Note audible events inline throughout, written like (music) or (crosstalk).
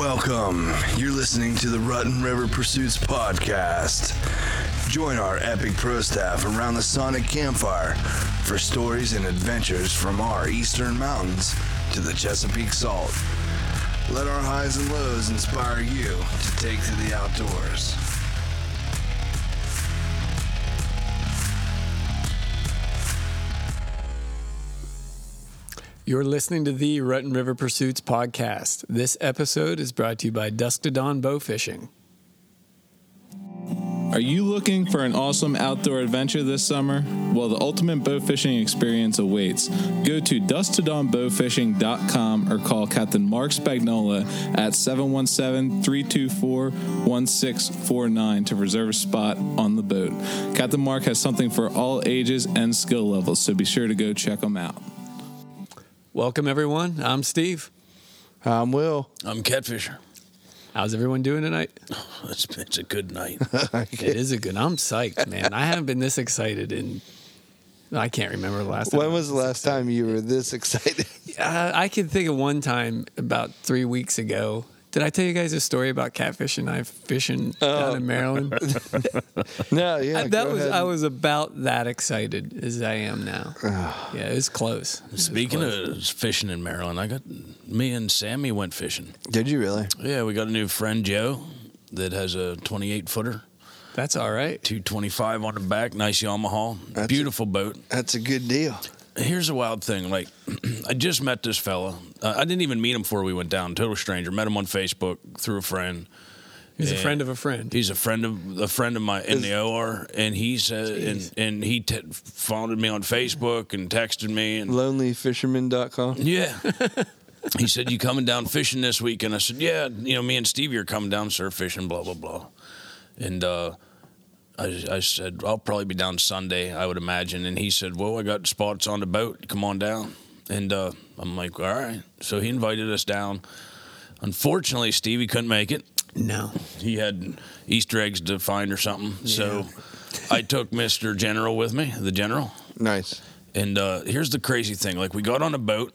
Welcome. You're listening to the Rut and River Pursuits podcast. Join our epic pro staff around the Sonic campfire for stories and adventures from our eastern mountains to the Chesapeake Salt. Let our highs and lows inspire you to take to the outdoors. You're listening to the Rut and River Pursuits podcast. This episode is brought to you by Dusk to Dawn Bow Fishing. Are you looking for an awesome outdoor adventure this summer? Well, the ultimate bow fishing experience awaits. Go to dusktodawnbowfishing.com or call Captain Mark Spagnola at 717-324-1649 to reserve a spot on the boat. Captain Mark has something for all ages and skill levels, so be sure to go check him out. Welcome, everyone. I'm Steve. I'm Will. I'm Catfisher. How's everyone doing tonight? (sighs) It's, it's a good night. (laughs) It is a good. I'm psyched, man. I haven't been this excited in. I can't remember the last time. When was the last time you were this (laughs) excited? Uh, I can think of one time about three weeks ago. Did I tell you guys a story about catfish and I fishing oh. down in Maryland. (laughs) no, yeah. that go was ahead. I was about that excited as I am now. yeah, it was close. It was Speaking close. of fishing in Maryland, I got me and Sammy went fishing. Did you really? Yeah, we got a new friend Joe that has a 28 footer, that's all right. 225 on the back, nice Yamaha, That's- beautiful boat. That's a good deal. Here's a wild thing. Like, (clears throat) I just met this fella. Uh, I didn't even meet him before we went down. Total stranger. Met him on Facebook through a friend. He's a friend of a friend. He's a friend of a friend of mine in the OR, and he's uh, and and he t- followed me on Facebook and texted me and Lonelyfisherman.com. Yeah. (laughs) he said, You coming down fishing this week? And I said, Yeah, you know, me and Stevie are coming down surf fishing, blah, blah, blah. And uh, I, I said, I'll probably be down Sunday, I would imagine. And he said, Well, I got spots on the boat. Come on down. And uh, I'm like, All right. So he invited us down. Unfortunately, Stevie couldn't make it. No. He had Easter eggs to find or something. So I took Mr. General with me, the General. Nice. And uh, here's the crazy thing: like we got on a boat,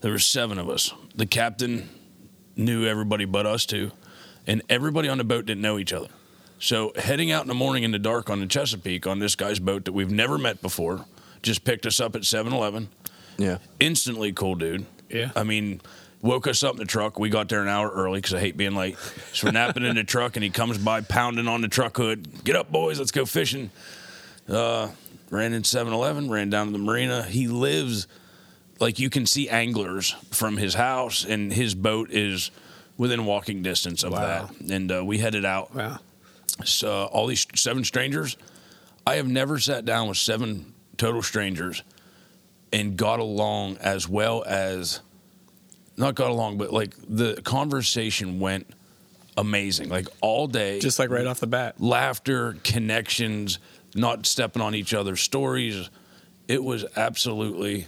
there were seven of us. The captain knew everybody but us two, and everybody on the boat didn't know each other. So heading out in the morning in the dark on the Chesapeake on this guy's boat that we've never met before, just picked us up at 7-Eleven. Yeah. Instantly cool dude. Yeah. I mean, woke us up in the truck. We got there an hour early because I hate being late. So we're napping in the truck, and he comes by pounding on the truck hood. Get up, boys, let's go fishing. Uh, ran in 7-Eleven, ran down to the marina. He lives like you can see anglers from his house, and his boat is within walking distance of Wow. that. And uh, we headed out. Wow. So all these seven strangers, I have never sat down with seven total strangers and got along as well as not got along, but like the conversation went amazing. Like all day, Just like right off the bat. laughter, connections, not stepping on each other's stories. It was absolutely.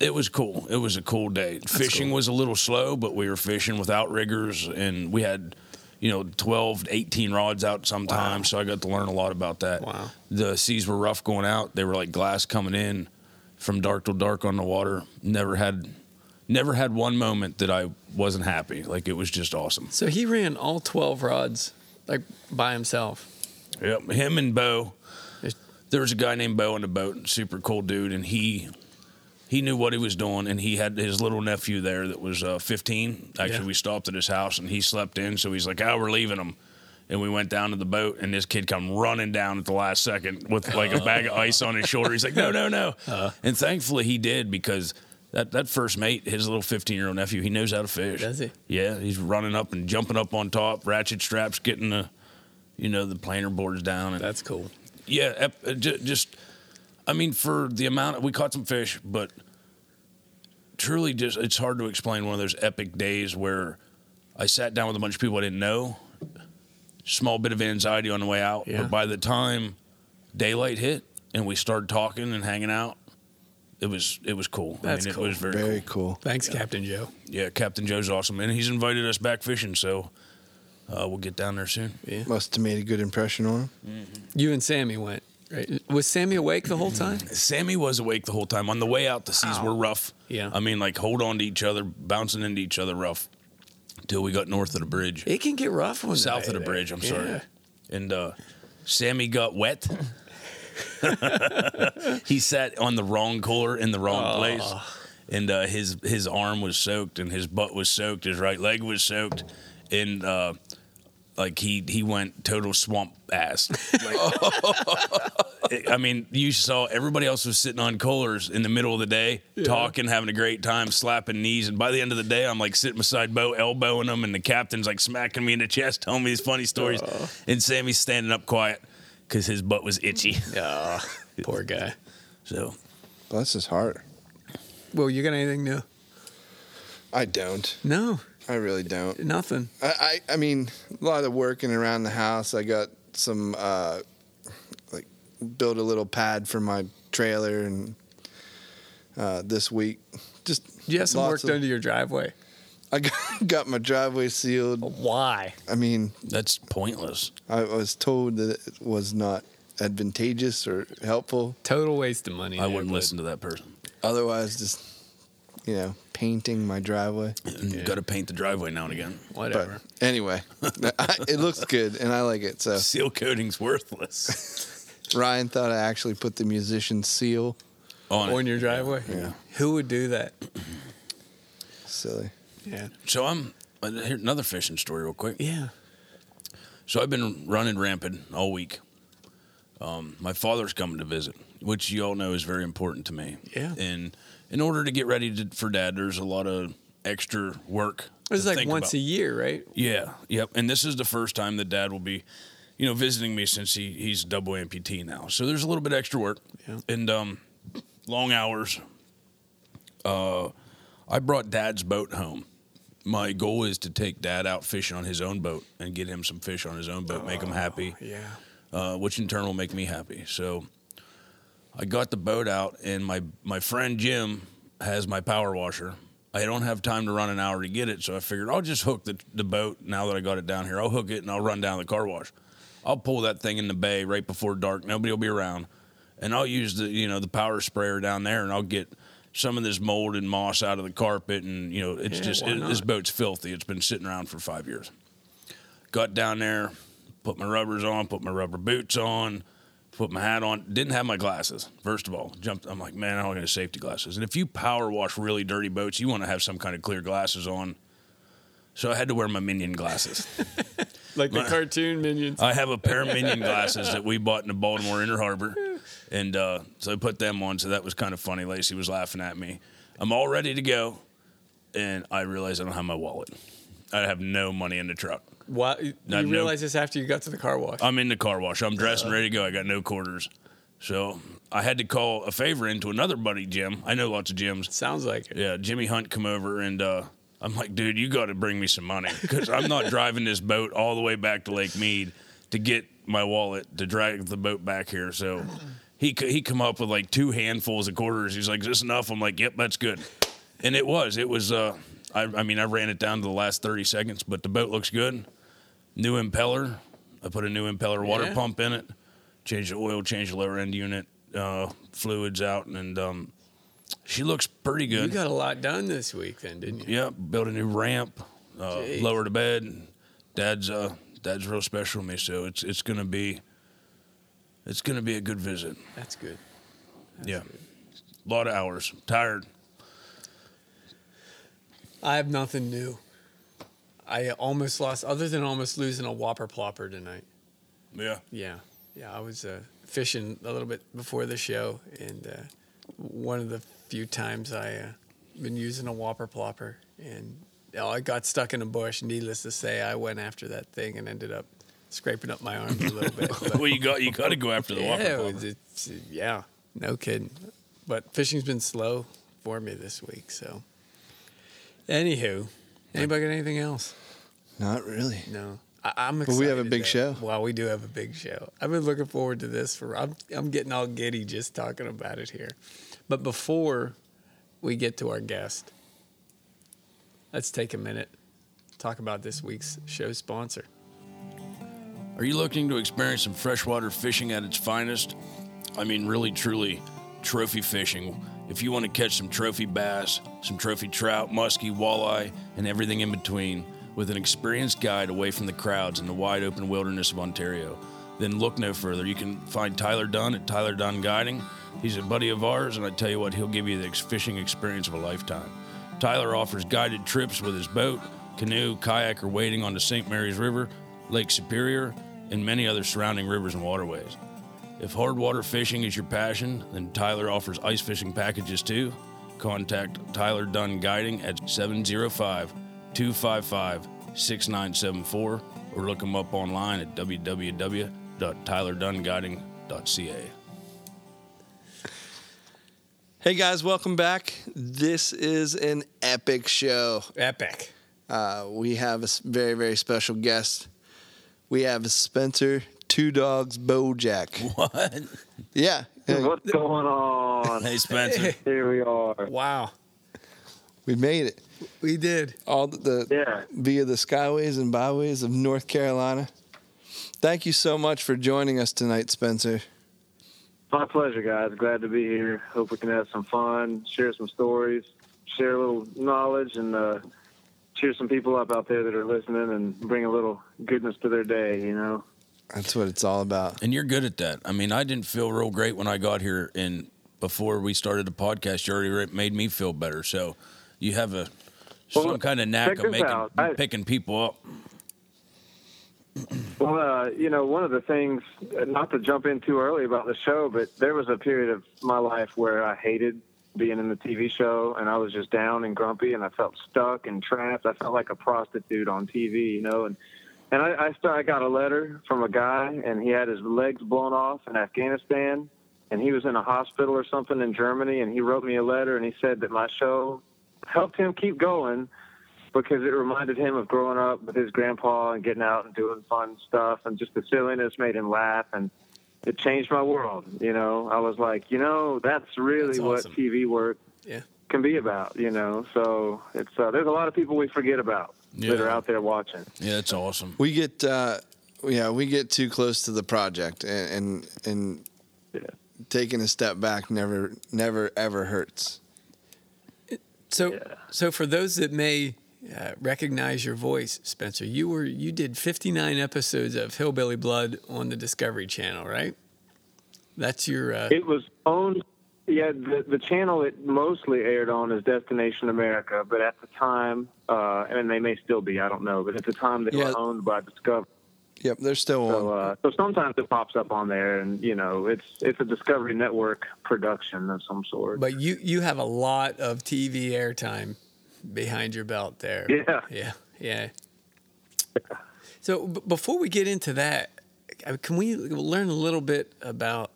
It was cool. It was a cool day. fishing cool. was a little slow, but we were fishing without riggers, and we had, you know, 12, 18 rods out sometimes. So I got to learn a lot about that. Wow. The seas were rough going out. They were like glass coming in from dark till dark on the water. Never had, never had one moment that I wasn't happy. Like it was just awesome. So he ran all 12 rods like by himself. Yep, him and Bo. There was a guy named Bo on the boat, super cool dude, and he he knew what he was doing, and he had his little nephew there that was uh, 15. Actually, Yeah. we stopped at his house, and he slept in, so he's like, "Oh, we're leaving him." And we went down to the boat, and this kid come running down at the last second with like a bag of ice on his shoulder. He's like, "No, no, no!" Uh-huh. and thankfully he did because that that first mate, his little 15 year old nephew, he knows how to fish. Does he? Yeah, he's running up and jumping up on top, ratchet straps, getting the, you know, the planer boards down. And That's cool. yeah, uh, ju- just, I mean, for the amount we caught some fish, but truly, just it's hard to explain one of those epic days where I sat down with a bunch of people I didn't know. Small bit of anxiety on the way out, Yeah. but by the time daylight hit and we started talking and hanging out, it was it was cool. That's I mean, cool. it was very, Very cool. cool. Thanks, Captain Joe. Yeah, Captain Joe's awesome, and he's invited us back fishing, so uh, we'll get down there soon. Yeah. Must have made a good impression on him. You and Sammy went, right? Was Sammy awake the whole time? Sammy was awake the whole time. On the way out, the seas were rough. Yeah. I mean, like hold on to each other, bouncing into each other rough. till we got north of the bridge, It can get rough one south of the bridge. I'm Yeah. sorry. And uh, Sammy got wet. (laughs) he sat on the wrong cooler in the wrong place, and uh, his his arm was soaked, and his butt was soaked, his right leg was soaked, and uh, like he he went total swamp ass. Like, (laughs) I mean, you saw everybody else was sitting on coolers in the middle of the day, talking, having a great time, slapping knees, and by the end of the day, I'm like sitting beside Bo, elbowing him, and the captain's like smacking me in the chest, telling me these funny stories, and Sammy's standing up quiet because his butt was itchy. Oh, poor guy. So Bless his heart. Well, you got anything new? I don't. No, I really don't. nothing. I, I, I mean, a lot of working around the house. I got some, uh, like, built a little pad for my trailer, and uh, this week, just You have some work of- done to your driveway. I got, (laughs) got my driveway sealed. Why? I mean, that's pointless. I was told that it was not advantageous or helpful. Total waste of money. I there, wouldn't but- listen to that person. Otherwise, just you know, painting my driveway. You got to paint the driveway now and again. Whatever. But anyway, (laughs) I, it looks good and I like it. So Seal coating's worthless. (laughs) Ryan thought I actually put the musician seal. On, On your driveway? Yeah. Who would do that? (clears throat) Silly. Yeah. So I'm uh, here another fishing story real quick. Yeah. So I've been running rampant all week. Um, my father's coming to visit, which you all know is very important to me. Yeah. And in order to get ready to, for dad, there's a lot of extra work. It's like once about. a year, right? Yeah. Yep. And this is the first time that dad will be, you know, visiting me since he, he's double amputee now. So there's a little bit extra work Yeah. and um, long hours. Uh, I brought dad's boat home. My goal is to take dad out fishing on his own boat and get him some fish on his own boat, make him happy Yeah. uh, which in turn will make me happy. So I got the boat out, and my my friend Jim has my power washer. I don't have time to run an hour to get it, so I figured I'll just hook the, the boat now that I got it down here. I'll hook it and I'll run down the car wash. I'll pull that thing in the bay right before dark. Nobody will be around, and I'll use the you know the power sprayer down there, and I'll get some of this mold and moss out of the carpet, and you know it's Yeah, just it, this boat's filthy. It's been sitting around for five years. Got down there, put my rubbers on, put my rubber boots on, put my hat on. Didn't have my glasses. First of all, jumped. I'm like, man, I don't have safety glasses. And if you power wash really dirty boats, you want to have some kind of clear glasses on. So I had to wear my Minion glasses. (laughs) Like the cartoon minions. I have a pair of (laughs) Minion glasses that we bought in the Baltimore Inner Harbor, and uh, so I put them on. So that was kind of funny. Lacey was laughing at me. I'm all ready to go, and I realize I don't have my wallet. I have no money in the truck. Why? You I've no- realize this after you got to the car wash? I'm in the car wash. I'm dressed and ready to go. I got no quarters. So I had to call a favor into another buddy, Jim. I know lots of Jims. Sounds like it. Yeah, Jimmy Hunt come over and uh, I'm like, dude, you got to bring me some money because I'm not (laughs) driving this boat all the way back to Lake Mead to get my wallet to drag the boat back here. So he c- he come up with like two handfuls of quarters. He's like, is this enough? I'm like, yep, that's good. And it was. It was. Uh, I, I mean, I ran it down to the last 30 seconds, but the boat looks good. New impeller. I put a new impeller water Yeah. pump in it. Changed the oil, changed the lower end unit, uh, fluids out, and um, she looks pretty good. You good. got a lot done this week, then, didn't you? Yeah, built a new ramp, uh, Jeez. lowered a bed. Dad's uh, dad's real special to me, so it's it's gonna be it's gonna be a good visit. That's good. yeah, a lot of hours. Tired. I have nothing new. I almost lost, other than almost losing a whopper plopper tonight. Yeah, Yeah, yeah. I was uh, fishing a little bit before the show, and uh, one of the few times I uh, been using a whopper plopper, and oh, I got stuck in a bush. Needless to say, I went after that thing and ended up scraping up my arms a little bit. (laughs) Well, you got you got to go after the yeah, it plumber. it's- yeah, no kidding. But fishing's been slow for me this week. So, anywho, anybody got anything else? Not really. No. I, I'm But we have a big though. show. Well, we do have a big show. I've been looking forward to this for. I'm I'm getting all giddy just talking about it here. But before we get to our guest, let's take a minute talk about this week's show sponsor. Are you looking to experience some freshwater fishing at its finest? I mean, really, truly, trophy fishing. If you want to catch some trophy bass, some trophy trout, muskie, walleye, and everything in between, with an experienced guide away from the crowds in the wide open wilderness of Ontario. Then look no further. You can find Tyler Dunn at Tyler Dunn Guiding. He's a buddy of ours, and I tell you what, he'll give you the fishing experience of a lifetime. Tyler offers guided trips with his boat, canoe, kayak, or wading on the St. Mary's River, Lake Superior, and many other surrounding rivers and waterways. If hard water fishing is your passion, then Tyler offers ice fishing packages too. Contact Tyler Dunn Guiding at 705 255 6974 or look him up online at www.tylerdunguiding.ca. Hey guys, welcome back. This is an epic show. Epic. Uh, we have a very, very special guest. We have Spencer Two Dogs Bolejack. (laughs) What? Yeah, yeah, What's going on? Hey, Spencer. (laughs) Here we are. Wow. we made it. We did. All the, the Yeah. via the skyways and byways of North Carolina. Thank you so much for joining us tonight, Spencer. My pleasure, guys. Glad to be here. Hope we can have some fun, share some stories, share a little knowledge, and uh, cheer some people up out there that are listening and bring a little goodness to their day, you know? That's what it's all about. And you're good at that. I mean, I didn't feel real great when I got here, and before we started the podcast, you already made me feel better. So you have a Well, some kind of knack of making out. I- picking people up. (clears throat) Well, uh, you know, one of the things, not to jump in too early about the show, but there was a period of my life where I hated being in the TV show and I was just down and grumpy and I felt stuck and trapped. I felt like a prostitute on TV, you know, and and I, I, started, I got a letter from a guy and he had his legs blown off in Afghanistan and he was in a hospital or something in Germany and he wrote me a letter and he said that my show helped him keep going because it reminded him of growing up with his grandpa and getting out and doing fun stuff and just the silliness made him laugh and it changed my world you know? I was like you know that's really That's what tv work Yeah. can be about you know? So it's uh, there's a lot of people we forget about that are out there watching Yeah, it's awesome. We get, uh, yeah, we get too close to the project, and and, and Yeah. taking a step back never, never, ever hurts. So, Yeah. so for those that may uh, recognize your voice, Spencer, you were you did 59 episodes of Hillbilly Blood on the Discovery Channel, right? That's your. Uh, it was owned yeah the, the channel it mostly aired on is destination america but at the time uh, and they may still be i don't know but at the time they Yeah. were owned by discovery Yep, they're still So, on. uh, so sometimes it pops up on there, and you know, it's it's a Discovery Network production of some sort. but you you have a lot of TV airtime behind your belt there. Yeah. Yeah. Yeah. So b- before we get into that, can we learn a little bit about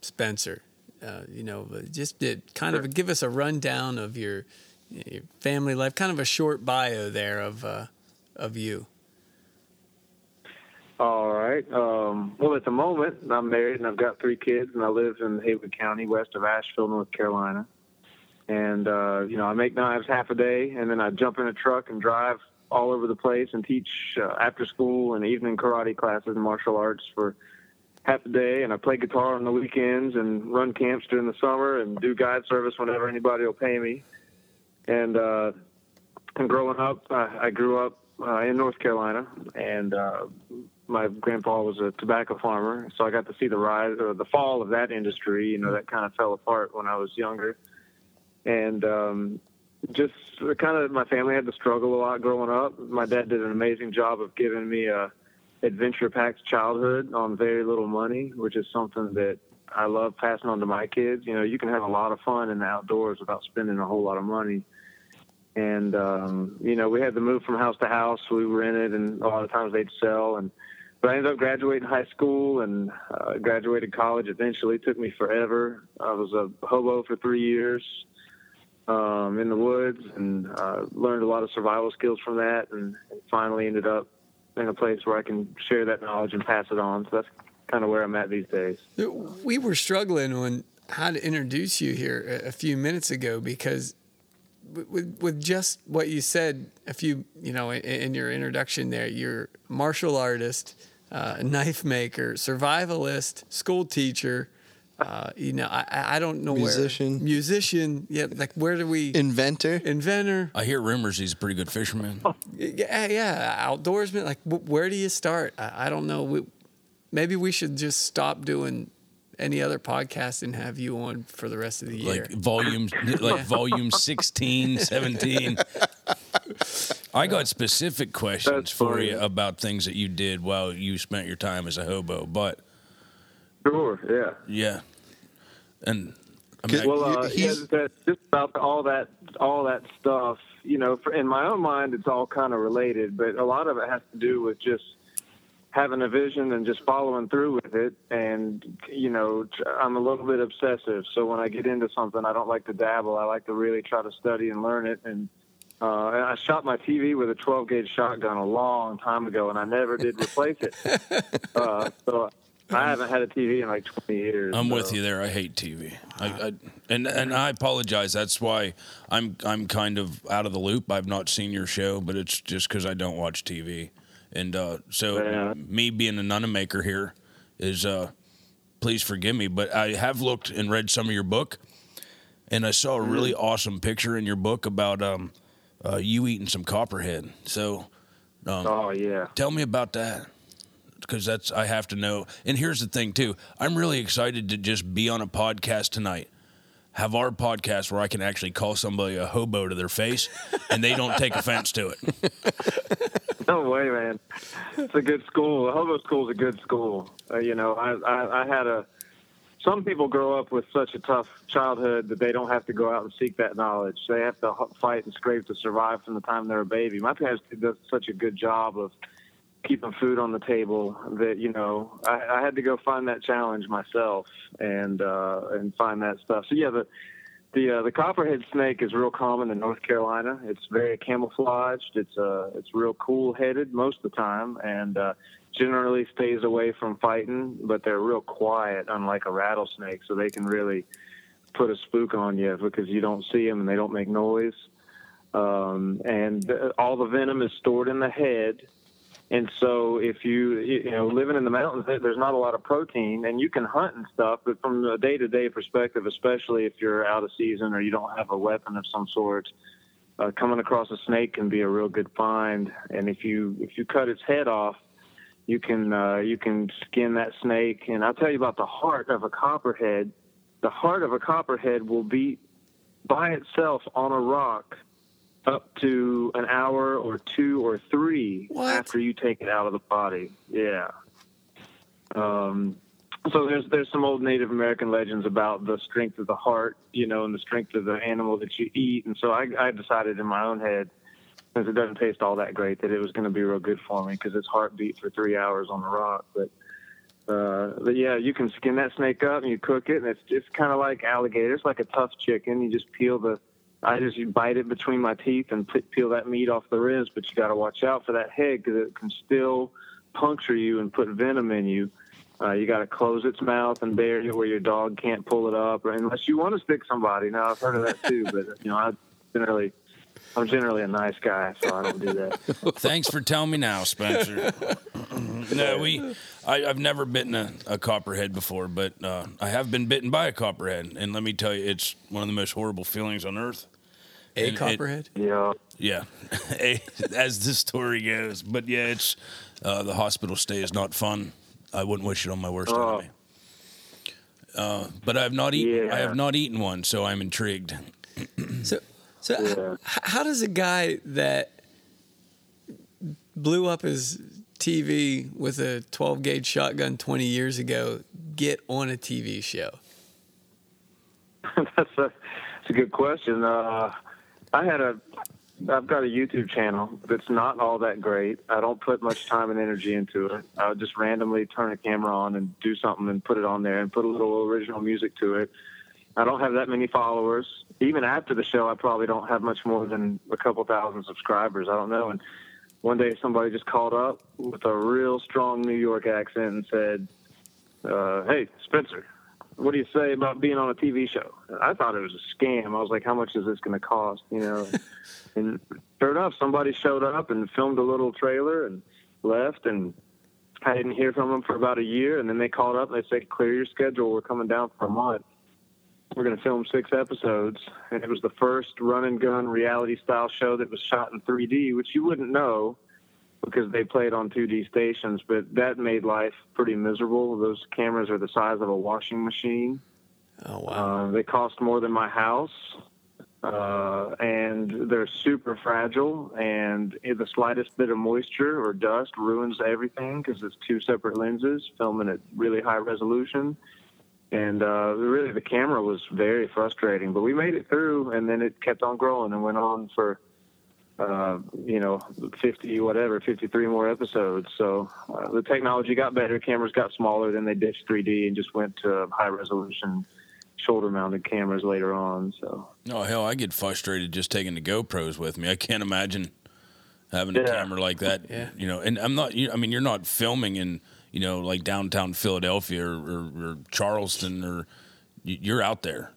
Spencer? Uh, you know, just did kind of give us a rundown of your, your family life, kind of a short bio there of uh, of you. All right. Um, well, at the moment, I'm married and I've got three kids, and I live in Haywood County, west of Asheville, North Carolina. And uh, you know, I make knives half a day, and then I jump in a truck and drive all over the place and teach uh, after school and evening karate classes and martial arts for half a day. And I play guitar on the weekends and run camps during the summer and do guide service whenever anybody will pay me. And uh, and growing up, I, I grew up uh, in North Carolina, and uh, my grandpa was a tobacco farmer, so I got to see the rise or the fall of that industry. You know, that kind of fell apart when I was younger, and um, just kind of my family had to struggle a lot growing up. My dad did an amazing job of giving me a adventure-packed childhood on very little money, which is something that I love passing on to my kids. You know, you can have a lot of fun in the outdoors without spending a whole lot of money and um, you know we had to move from house to house. We rented, and a lot of times they'd sell. And but I ended up graduating high school and uh, graduated college. Eventually, it took me forever. I was a hobo for three years um, in the woods, and uh, learned a lot of survival skills from that. And, and finally ended up in a place where I can share that knowledge and pass it on. So that's kind of where I'm at these days. We were struggling on how to introduce you here a, few minutes ago because with- with, with just what you said a few, you know, in, in your introduction there, you're martial artist, uh, knife maker, survivalist, school teacher, uh, you know, I I- I don't know Musician. where musician. Yeah, like where do we Inventor. inventor? I hear rumors he's a pretty good fisherman. (laughs) Yeah, yeah, outdoorsman. Like, where do you start? I, I don't know. We, maybe we should just stop doing any other podcast and have you on for the rest of the year. like volume (laughs) like volume 16 17 (laughs) i got specific questions for you about things that you did while you spent your time as a hobo but Sure, yeah. yeah and I mean, Well, uh, He's- yeah, that, just about all that, all that stuff. You know, for, in my own mind, it's all kind of related, but a lot of it has to do with just having a vision and just following through with it. And you know, tr- I'm a little bit obsessive, so when I get into something, I don't like to dabble. I like to really try to study and learn it. And uh, and I shot my TV with a 12 gauge shotgun a long time ago, and I never did replace it. (laughs) uh, so I haven't had a TV in like 20 years. I'm so. with you there. I hate TV. I, I and and I apologize. That's why I'm I'm kind of out of the loop. I've not seen your show, but it's just because I don't watch TV. And uh, so Yeah. me being a nunamaker here is uh, please forgive me, but I have looked and read some of your book, and I saw a really awesome picture in your book about um, uh, you eating some copperhead. So Oh yeah. Tell me about that. Because that's I have to know. And here's the thing too. I'm really excited to just be on a podcast tonight. Have our podcast where I can actually call somebody a hobo to their face (laughs) and they don't take offense to it. No way, man. It's a good school. Hobo School's a good school. Uh, you know, I, I I had a. Some people grow up with such a tough childhood that they don't have to go out and seek that knowledge. They have to fight and scrape to survive from the time they're a baby. My parents did such a good job of keeping food on the table that you know I, I had to go find that challenge myself and uh, and find that stuff. So yeah, the the uh, the copperhead snake is real common in North Carolina. It's very camouflaged. It's uh it's real cool headed most of the time, and uh, generally stays away from fighting. But they're real quiet, unlike a rattlesnake, so they can really put a spook on you because you don't see them and they don't make noise. Um, and uh, all the venom is stored in the head. And so, if you you know living in the mountains, there's not a lot of protein, and you can hunt and stuff. But from a day-to-day perspective, especially if you're out of season or you don't have a weapon of some sort, uh, coming across a snake can be a real good find. And if you if you cut its head off, you can uh, you can skin that snake. And I'll tell you about the heart of a copperhead. The heart of a copperhead will beat by itself on a rock up to an hour or two or three What? after you take it out of the body. Yeah. Um, so there's there's some old Native American legends about the strength of the heart, you know, and the strength of the animal that you eat. And so I, I decided in my own head, since it doesn't taste all that great, that it was going to be real good for me because its heart beat for three hours on the rock. But uh, but yeah, you can skin that snake up and you cook it, and it's it's kind of like alligator. It's like a tough chicken. You just peel the, I just bite it between my teeth and peel that meat off the ribs. But you got to watch out for that head because it can still puncture you and put venom in you. Uh, you got to close its mouth and bury it where your dog can't pull it up, unless you want to stick somebody. Now I've heard of that too, but you know I generally. I'm generally a nice guy, so I don't do that. (laughs) Thanks for telling me now, Spencer. (laughs) no, we I, I've never bitten a, a copperhead before, but uh, I have been bitten by a copperhead, and let me tell you, it's one of the most horrible feelings on earth. A And it- copperhead. Yeah. Yeah, (laughs) as the story goes. But yeah, it's uh, the hospital stay is not fun. I wouldn't wish it on my worst Oh. enemy. Uh, but I have not eaten. I have not eaten one, so I'm intrigued. So, so h- how does a guy that blew up his TV with a 12 gauge shotgun 20 years ago get on a TV show? (laughs) that's a that's a good question. Uh, I had a I've got a YouTube channel that's not all that great. I don't put much time and energy into it. I would just randomly turn a camera on and do something and put it on there and put a little original music to it. I don't have that many followers. Even after the show, I probably don't have much more than a couple thousand subscribers. I don't know. And one day somebody just called up with a real strong New York accent and said, uh, "Hey, Spencer, what do you say about being on a TV show?" I thought it was a scam. I was like, "How much is this going to cost?" You know. (laughs) and sure enough, somebody showed up and filmed a little trailer and left, and I didn't hear from them for about a year, and then they called up and they said, "Clear your schedule. We're coming down for a month. We're going to film six episodes." And it was the first run and gun reality style show that was shot in 3D, which you wouldn't know because they played on 2D stations. But that made life pretty miserable. Those cameras are the size of a washing machine. Oh wow. Uh, they cost more than my house, uh, and they're super fragile. And the slightest bit of moisture or dust ruins everything because it's two separate lenses filming at really high resolution. And uh, really, the camera was very frustrating. But we made it through, and then it kept on growing and went on for. Uh, you know, 50, whatever, 53 more episodes. So uh, the technology got better. Cameras got smaller. Then they ditched 3D and just went to high resolution shoulder mounted cameras later on. So Oh hell, I get frustrated just taking the GoPros with me. I can't imagine having a camera like that. Yeah. You know, and I'm not. you- I mean, you're not filming in you know like downtown Philadelphia or, or, or Charleston or you're out there.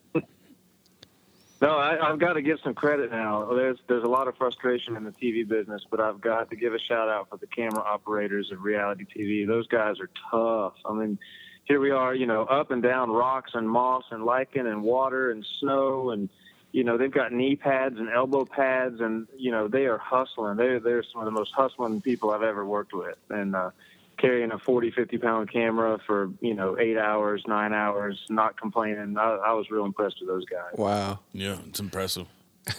No, I, I've got to give some credit now. There's there's a lot of frustration in the TV business, but I've got to give a shout out for the camera operators of reality TV. Those guys are tough. I mean, here we are, you know, up and down rocks and moss and lichen and water and snow and you know they've got knee pads and elbow pads and you know they are hustling. They're they're some of the most hustling people I've ever worked with and. uh carrying a 40, 50 pound camera for, you know, eight hours, nine hours, not complaining. I, I was real impressed with those guys. Wow. Yeah, it's impressive. (laughs)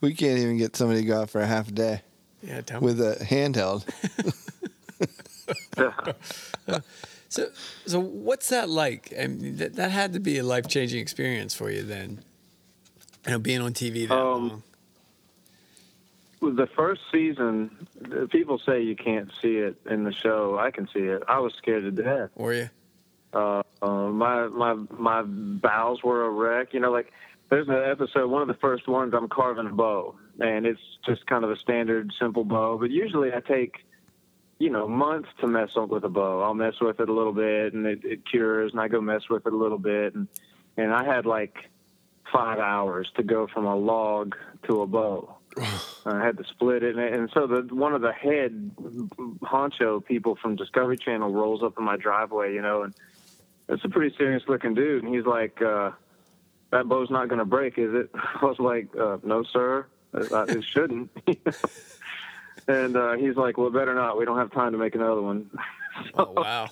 we can't even get somebody to go out for a half a day yeah. Tell me. with a handheld. (laughs) (laughs) So, so what's that like? I mean, that, that had to be a life changing experience for you then. You know, being on TV that Um, long. The first season, people say you can't see it in the show. I can see it. I was scared to death. Were you? Uh, uh, my my my bowels were a wreck. You know, like there's an episode, one of the first ones. I'm carving a bow, and it's just kind of a standard, simple bow. But usually, I take you know months to mess up with a bow. I'll mess with it a little bit, and it, it cures, and I go mess with it a little bit, and and I had like five hours to go from a log to a bow. I had to split it, and, and so the one of the head honcho people from Discovery Channel rolls up in my driveway, you know, and it's a pretty serious looking dude, and he's like, uh, "That bow's not going to break, is it?" (laughs) I was like, uh, "No, sir, it, uh, it shouldn't." (laughs) and uh, he's like, "Well, better not. We don't have time to make another one." (laughs) Oh, wow.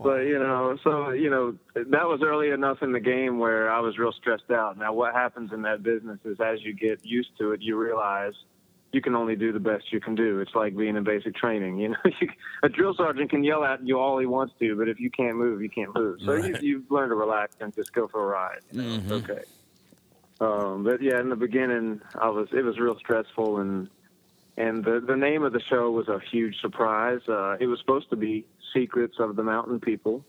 But you know, so you know, that was early enough in the game where I was real stressed out. Now, what happens in that business is as you get used to it, you realize you can only do the best you can do. It's like being in basic training. (laughs) You know, a drill sergeant can yell at you all he wants to, but if you can't move, you can't move. So you, Right. you learn to relax and just go for a ride. You know, It's okay. Um, but yeah, in the beginning, I was it was real stressful and and the the name of the show was a huge surprise. Uh, it was supposed to be Secrets of the Mountain People,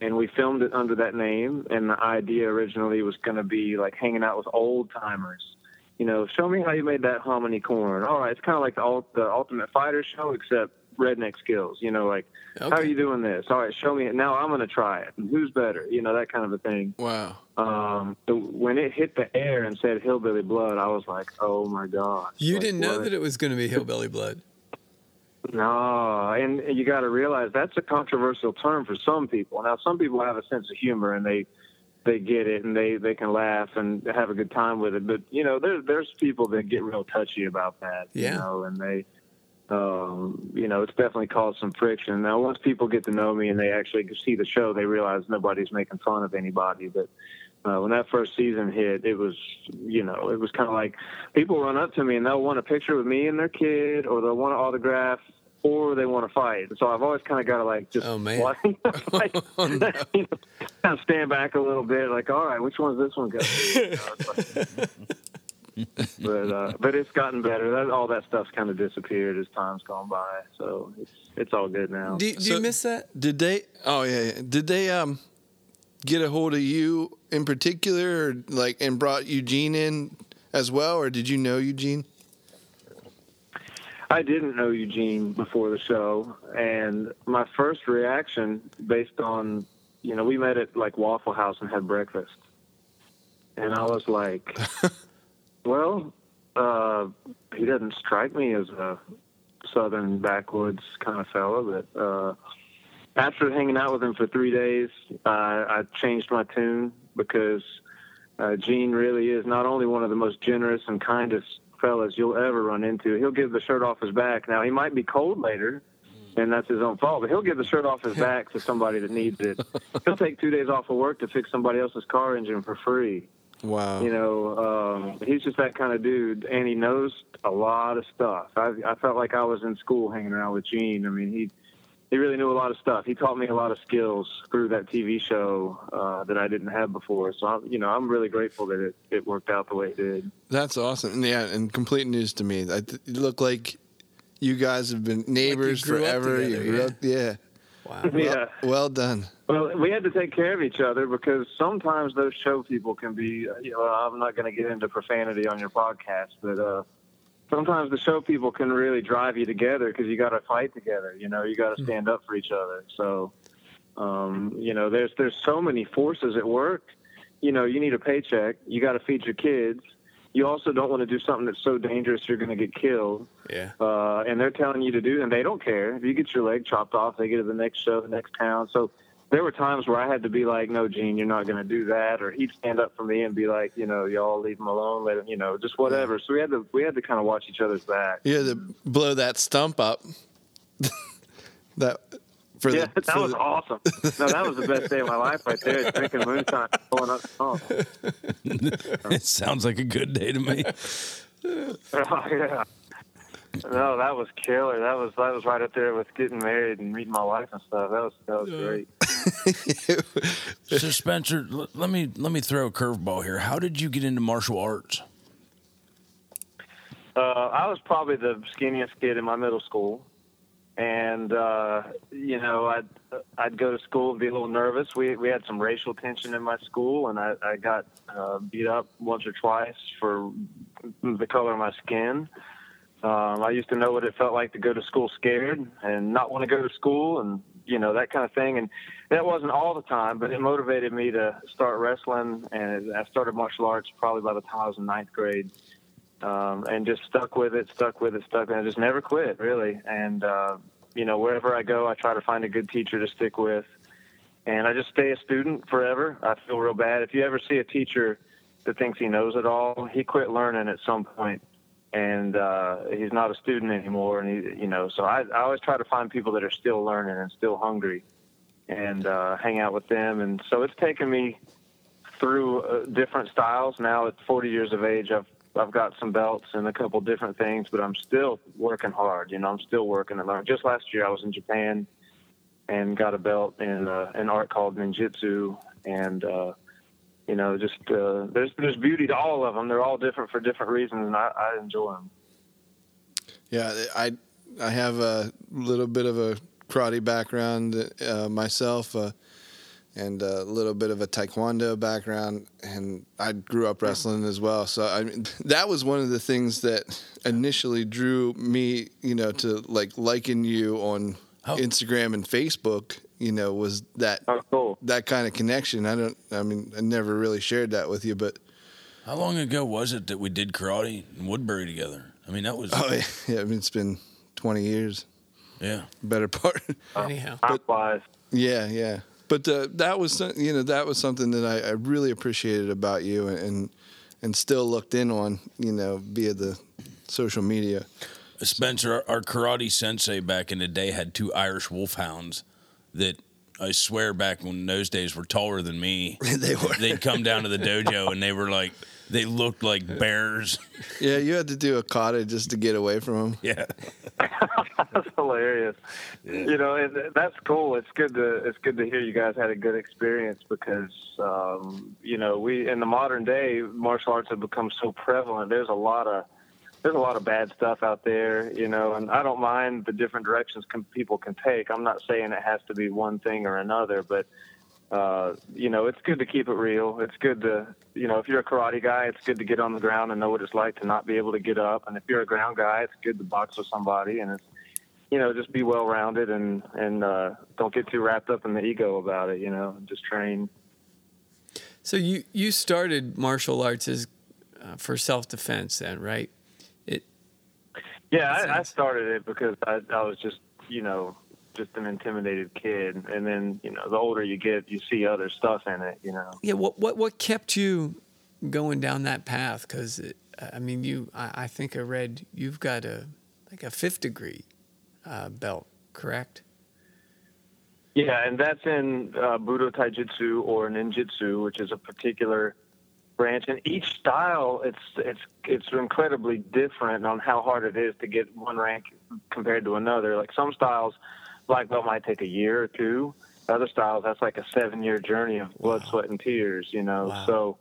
and we filmed it under that name. And the idea originally was going to be like hanging out with old timers. You know, show me how you made that hominy corn. All right, it's kind of like the, the Ultimate Fighter show, except redneck skills. You know, like how are you doing this? All right, show me it. Now I'm going to try it. Who's better? You know, that kind of a thing Wow. um, the, when it hit the air and said hillbilly blood, I was like, oh my god. You Like, didn't know what? that it was going to be hillbilly blood. No, and you got to realize that's a controversial term for some people. Now, some people have a sense of humor and they they get it and they they can laugh and have a good time with it. But you know, there there's people that get real touchy about that. Yeah. You know, and they. Um, you know, it's definitely caused some friction. Now, once people get to know me and they actually see the show, they realize nobody's making fun of anybody. But uh, when that first season hit, it was, you know, it was kind of like people run up to me and they'll want a picture with me and their kid, or they'll want an autograph, or they want to fight. So I've always kind of got to like just, Oh, man. (laughs) (laughs) like, (laughs) you know, kind of stand back a little bit, like, all right, which one's this one go? You know, it's like- but uh, but it's gotten better. That, all that stuff's kind of disappeared as time's gone by. So it's it's all good now. Do, do So- you miss that? Did they? Oh yeah, yeah. Did they um get a hold of you in particular, or like and brought Eugene in as well, or did you know Eugene? I didn't know Eugene before the show, and my first reaction, based on, you know, we met at like Waffle House and had breakfast, and I was like, (laughs) well, uh, he doesn't strike me as a southern backwoods kind of fellow, But uh, after hanging out with him for three days, uh, I changed my tune because uh, Gene really is not only one of the most generous and kindest fellas you'll ever run into. He'll give the shirt off his back. Now he might be cold later, and that's his own fault. But he'll give the shirt off his back to somebody that needs it. (laughs) He'll take two days off of work to fix somebody else's car engine for free. Wow. You know, um, he's just that kind of dude, and he knows a lot of stuff. I, I felt like I was in school hanging around with Gene. I mean, he he really knew a lot of stuff. He taught me a lot of skills through that TV show uh, that I didn't have before. So, I'm, you know, I'm really grateful that it, it worked out the way it did. That's awesome. And yeah, and complete news to me. I th- you look like you guys have been neighbors grew up forever. together, you grew yeah. up, yeah. Wow. Well, yeah. well done. Well, we had to take care of each other because sometimes those show people can be. You know, I'm not going to get into profanity on your podcast, but uh, sometimes the show people can really drive you together because you got to fight together. You know, you got to stand up for each other. So, um, you know, there's there's so many forces at work. You know, you need a paycheck. You got to feed your kids. You also don't want to do something that's so dangerous you're going to get killed. Yeah. uh, and they're telling you to do, and they don't care if you get your leg chopped off. They get to the next show, the next town. So there were times where I had to be like, "No, Gene, you're not going to do that," or he'd stand up for me and be like, "You know, y'all leave him alone, let him, you know, just whatever." So we had to we had to kind of watch each other's back. You had to blow that stump up. (laughs) that for Yeah, the, that for was the- awesome. No, that was the best day of my life right there, drinking moonshine, pulling up. Oh, (laughs) It sounds like a good day to me. (laughs) oh yeah. No, that was killer. That was that was right up there with getting married and meeting my wife and stuff. That was that was great. (laughs) So Spencer, l- let me let me throw a curveball here. How did you get into martial arts? Uh, I was probably the skinniest kid in my middle school, and uh, you know, I'd I'd go to school and be a little nervous. We we had some racial tension in my school, and I I got uh, beat up once or twice for the color of my skin. Um, I used to know what it felt like to go to school scared and not want to go to school, and you know that kind of thing. And that wasn't all the time, but it motivated me to start wrestling. And I started martial arts probably by the time I was in ninth grade um, and just stuck with it, stuck with it, stuck it. I just never quit, really. And uh, you know, wherever I go, I try to find a good teacher to stick with, and I just stay a student forever. I feel real bad if you ever see a teacher that thinks he knows it all. He quit learning at some point, and uh, he's not a student anymore. And he, you know, so I, I always try to find people that are still learning and still hungry, and uh, hang out with them. And so it's taken me through uh, different styles. Now at 40 years of age, I've I've got some belts and a couple different things, but I'm still working hard. You know, I'm still working to learn. Just last year, I was in Japan and got a belt in uh, an art called ninjutsu, and uh, you know, just uh, there's there's beauty to all of them. They're all different for different reasons, and I, I enjoy them. Yeah, I I have a little bit of a karate background uh, myself, uh, and a little bit of a taekwondo background, and I grew up wrestling as well. So I mean, (laughs) that was one of the things that initially drew me, you know, to like liking you on Oh. Instagram and Facebook. You know, was that Oh, cool. That kind of connection. I don't. I mean, I never really shared that with you, but How long ago was it that we did karate in Woodbury together? I mean, that was oh yeah, (laughs) yeah I mean, it's been twenty years, yeah. better part. Anyhow. Time flies. Yeah, yeah. But uh, that was you know that was something that I, I really appreciated about you and, and and still looked in on you know via the social media. Spencer, our, our karate sensei back in the day had two Irish wolfhounds that I swear back when those days were taller than me. (laughs) they were. They'd come down to the dojo and they were like, they looked like bears. (laughs) Yeah, you had to do a kata just to get away from them. (laughs) Yeah. That's hilarious. You know, and that's cool. It's good to it's good to hear you guys had a good experience because um, you know we in the modern day martial arts have become so prevalent. There's a lot of there's a lot of bad stuff out there, you know, and I don't mind the different directions com- people can take. I'm not saying it has to be one thing or another, but uh, you know, it's good to keep it real. It's good to, you know, if you're a karate guy, it's good to get on the ground and know what it's like to not be able to get up. And if you're a ground guy, it's good to box with somebody and it's, you know, just be well rounded and and uh, don't get too wrapped up in the ego about it. You know, just train. So you you started martial arts as uh, for self defense, then, right? Yeah, I, I started it because I, I was just, you know, just an intimidated kid, and then you know, the older you get, you see other stuff in it. You know. Yeah, what what what kept you going down that path? Because I mean, you I, I think I read you've got a like a fifth degree uh, belt, correct? Yeah, and that's in uh, Budo Taijutsu or Ninjutsu, which is a particular branch. And each style, it's it's it's incredibly different on how hard it is to get one rank compared to another. Like some styles, black belt might take a year or two. Other styles, that's like a seven-year journey of blood, sweat, and tears. You know, Wow. so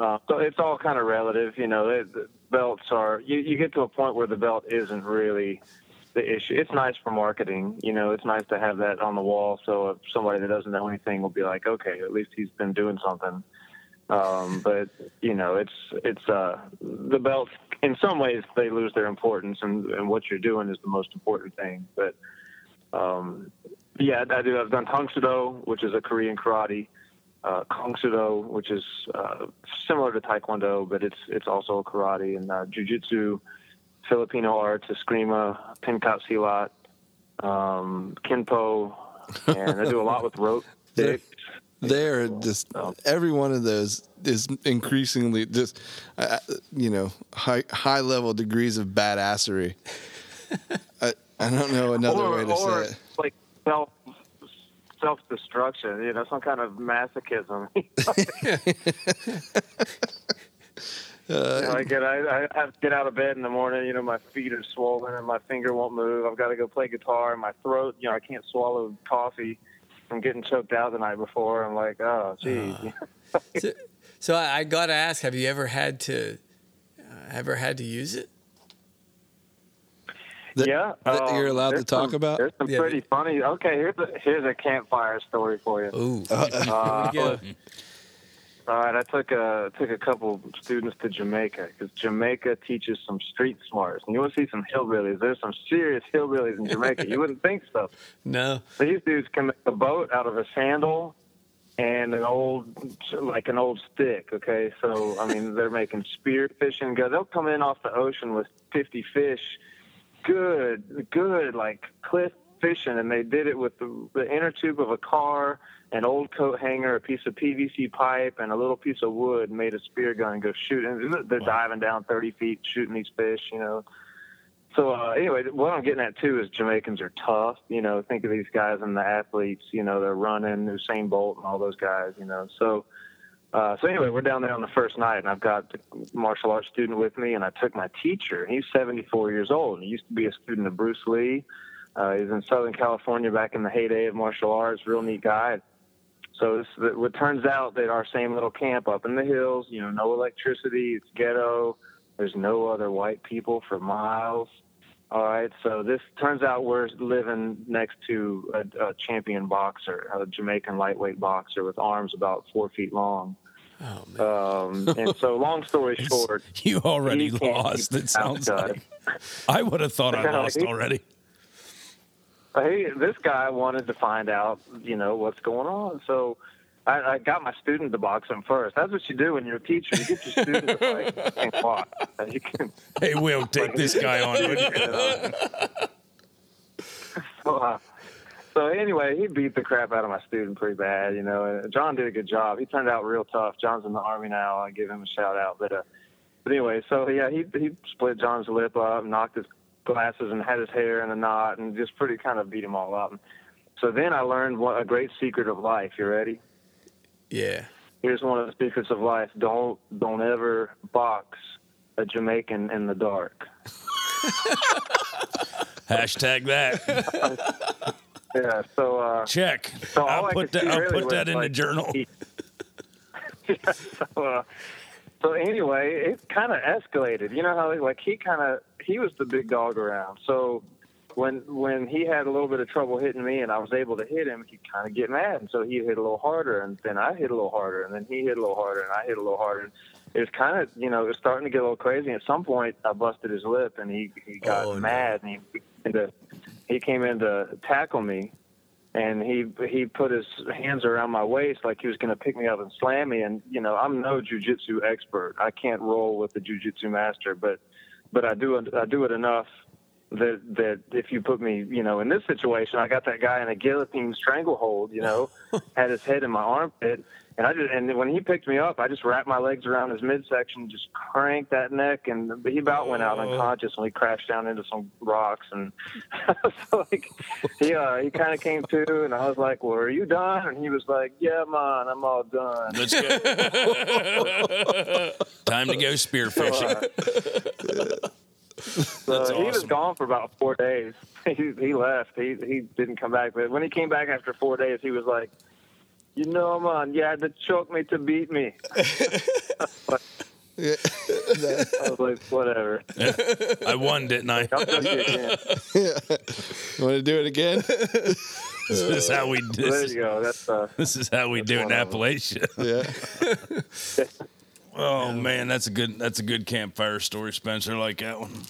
uh, so it's all kind of relative. You know, it, the belts are you, you get to a point where the belt isn't really the issue. It's nice for marketing. You know, it's nice to have that on the wall. So if somebody that doesn't know anything will be like, okay, at least he's been doing something. Um, but you know, it's it's uh, the belts. In some ways, they lose their importance, and, and what you're doing is the most important thing. But um, yeah, I do. I've done Sudo, which is a Korean karate. Uh, Kung Sudo, which is uh, similar to Taekwondo, but it's it's also a karate and uh, Jiu-Jitsu, Filipino arts, Eskrima, Pencak Silat, um, and I do a lot with rope. (laughs) Sticks. They're just every one of those is increasingly just uh, you know high high level degrees of badassery. (laughs) I I don't know another or, way to say it. like self self destruction, you know, some kind of masochism. (laughs) You know, I get I, I have to get out of bed in the morning. You know, my feet are swollen and my finger won't move. I've got to go play guitar. And my throat, you know, I can't swallow coffee. I'm getting choked out the night before. I'm like, oh, geez. (laughs) So, so I, I got to ask: Have you ever had to uh, ever had to use it? That- yeah, that um, you're allowed to talk some- about. There's some Yeah. pretty funny. Okay, here's a here's a campfire story for you. Ooh, Uh, (laughs) go. All right, I took a took a couple students to Jamaica because Jamaica teaches some street smarts. And you want to see some hillbillies? There's some serious hillbillies in Jamaica. you wouldn't think so. (laughs) no, These dudes can make a boat out of a sandal and an old, like an old stick. Okay, so I mean, they're making spear fishing. Go, they'll come in off the ocean with 50 fish, good, good, like cliff fishing, and they did it with the, the inner tube of a car, an old coat hanger, a piece of PVC pipe, and a little piece of wood. Made a spear gun and go shooting. They're diving down 30 feet, shooting these fish. You know. So uh, anyway, what I'm getting at too is Jamaicans are tough. You know, think of these guys and the athletes. You know, they're running Usain Bolt and all those guys. You know, so uh, so anyway, we're down there on the first night, and I've got the martial arts student with me, and I took my teacher. He's 74 years old, and he used to be a student of Bruce Lee. Uh, he's in Southern California back in the heyday of martial arts. Real neat guy. So this, it turns out that our same little camp up in the hills, you know, no electricity, it's ghetto. There's no other white people for miles. All right, so this turns out we're living next to a, a champion boxer, a Jamaican lightweight boxer with arms about four feet long. oh man. Um, and so, (laughs) long story short, You already lost. It sounds like. I would have thought I lost (laughs) already. Hey, this guy wanted to find out, you know, what's going on. So I, I got my student to box him first. That's what you do when you're a teacher. You get your student to fight. You (laughs) can't. You can, Hey, Will, take this guy on. (laughs) so, uh, so anyway, he beat the crap out of my student pretty bad, you know. And John did a good job. He turned out real tough. John's in the army now. I give him a shout out. But uh, but anyway, so yeah, he he split John's lip up, knocked his glasses, and had his hair in a knot, and just pretty kind of beat him all up. So then I learned what a great secret of life. You ready? Yeah. Here's one of the secrets of life: don't don't ever box a Jamaican in the dark. (laughs) Hashtag that. (laughs) Yeah. So uh, Check. So I'll put that. I'll really put that was, in the journal. (laughs) yeah, so, uh, so anyway, it kind of escalated. You know how like he kind of he was the big dog around. So when when he had a little bit of trouble hitting me, and I was able to hit him, he'd kind of get mad, and so he hit a little harder, and then I hit a little harder, and then he hit a little harder, and I hit a little harder. And it was kind of you know it was starting to get a little crazy. At some point, I busted his lip, and he he got Oh, no. mad, and he into, he came in to tackle me and he he put his hands around my waist like he was going to pick me up and slam me. And you know, I'm no jujitsu expert. I can't roll with the jujitsu master, but but I do I do it enough that that if you put me, you know, in this situation, I got that guy in a guillotine stranglehold, you know, (laughs) had his head in my armpit, and I just and when he picked me up, I just wrapped my legs around his midsection, just cranked that neck, and he about went out unconscious when he crashed down into some rocks, and (laughs) so like he uh, he kind of came to, and I was like, "Well, are you done?" And he was like, "Yeah, man, I'm all done." Let's go. (laughs) Time to go spearfishing. So That's he was gone for about four days. (laughs) He he left. He he didn't come back. But when he came back after four days, he was like, "You know, I'm man, you had to choke me to beat me." Yeah. (laughs) I was like, "Whatever." I won, didn't I? I'll choke you again. (laughs) Want to do it again? (laughs) This is how we There you go. That's uh, this is how we do it in one of them. Appalachia. yeah. Oh man, that's a good that's a good campfire story, Spencer. I Like that one.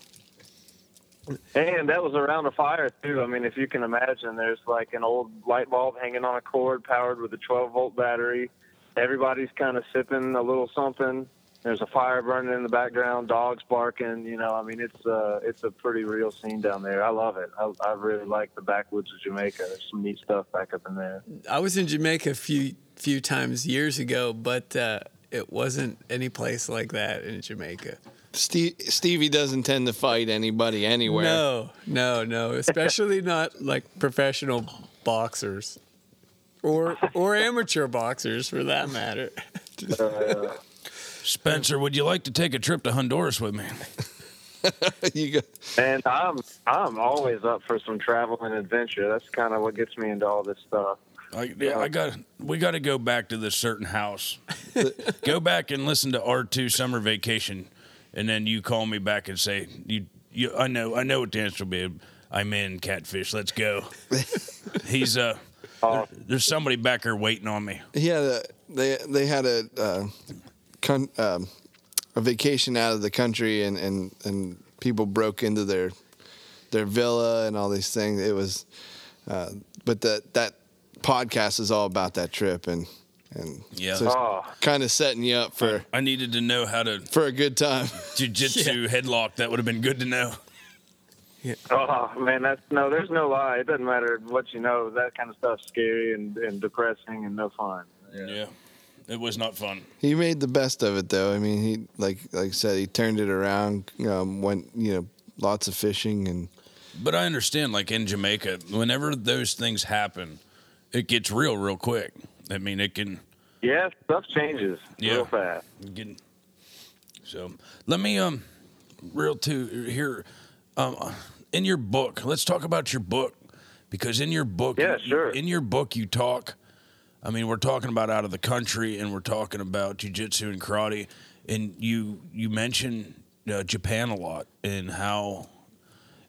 And that was around a fire too. I mean, if you can imagine, there's like an old light bulb hanging on a cord, powered with a 12 volt battery. Everybody's kind of sipping a little something. There's a fire burning in the background, dogs barking. You know, I mean, it's uh, it's a pretty real scene down there. I love it. I, I really like the backwoods of Jamaica. There's some neat stuff back up in there. I was in Jamaica a few few times years ago, but uh, it wasn't any place like that in Jamaica. Steve, Stevie doesn't tend to fight anybody anywhere. No, no, no. Especially (laughs) not like professional boxers or or amateur boxers for that matter. Uh, (laughs) Spencer, would you like to take a trip to Honduras with me? (laughs) you go. and I'm I'm always up for some travel and adventure. That's kind of what gets me into all this stuff. I, yeah, I got. We got to go back to this certain house. go back and listen to R two Summer Vacation, and then you call me back and say you. You, I know. I know what the answer will be. I'm in catfish. Let's go. (laughs) He's uh. There's somebody back there waiting on me. Had they they had a uh, con, um, a vacation out of the country and, and and people broke into their their villa and all these things. It was, uh, but that that podcast is all about that trip and and Yeah. so Oh, kind of setting you up for I needed to know how to for a good time. jujitsu (laughs) headlock. That would have been good to know. Oh man, that's no. There's no lie. It doesn't matter what you know. That kind of stuff's scary and, and depressing and no fun. Yeah. It was not fun. He made the best of it though. I mean, he like like I said, he turned it around. Um, went you know lots of fishing and But I understand, like in Jamaica, whenever those things happen, it gets real, real quick. I mean, it can. Yeah, stuff changes Yeah. real fast. Get, so let me um, real to here, um, in your book. Let's talk about your book because in your book, Yeah, you- sure. In your book, you talk. I mean, we're talking about out of the country, and we're talking about jujitsu and karate, and you you mention uh, Japan a lot and how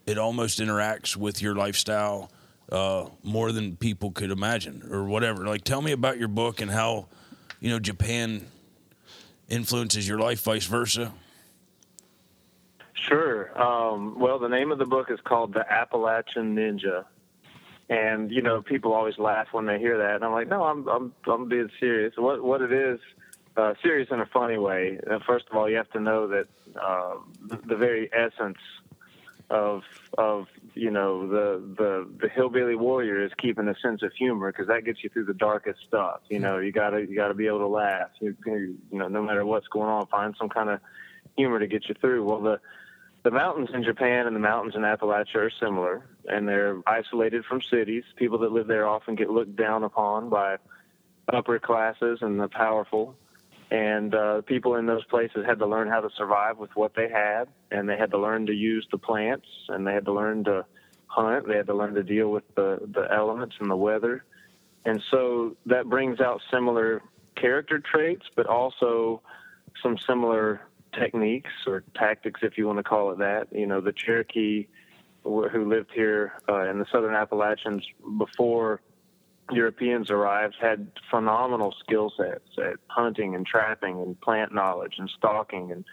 it almost interacts with your lifestyle uh, more than people could imagine, or whatever. Like, tell me about your book and how you know Japan influences your life, vice versa. Sure. Um, well, the name of the book is called The Appalachian Ninja, and you know people always laugh when they hear that, and I'm like, no, I'm I'm I'm being serious. What what it is, uh, serious in a funny way. Uh, first of all, you have to know that uh, the, the very essence of of you know the the the hillbilly warrior is keeping a sense of humor because that gets you through the darkest stuff. You know, you gotta you gotta be able to laugh. You, you know, no matter what's going on, find some kind of humor to get you through. Well, the the mountains in Japan and the mountains in Appalachia are similar, and they're isolated from cities. People that live there often get looked down upon by upper classes and the powerful. And uh, people in those places had to learn how to survive with what they had, and they had to learn to use the plants, and they had to learn to hunt. They had to learn to deal with the, the elements and the weather. And so that brings out similar character traits, but also some similar techniques or tactics, if you want to call it that. You know, the Cherokee who lived here uh, in the southern Appalachians before Europeans arrived had phenomenal skill sets at hunting and trapping and plant knowledge and stalking and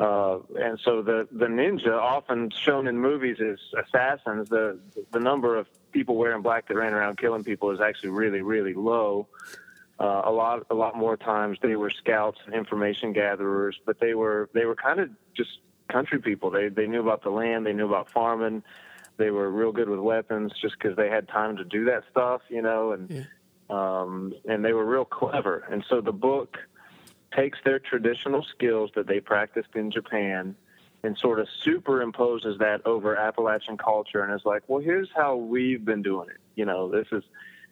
uh, and so the the ninja, often shown in movies as assassins, the the number of people wearing black that ran around killing people is actually really really low. Uh, a lot a lot more times they were scouts and information gatherers, but they were they were kind of just country people. They they knew about the land, they knew about farming, they were real good with weapons just because they had time to do that stuff, you know, and Yeah. um, and they were real clever. And so the book takes their traditional skills that they practiced in Japan and sort of superimposes that over Appalachian culture and is like, well, here's how we've been doing it. You know, this is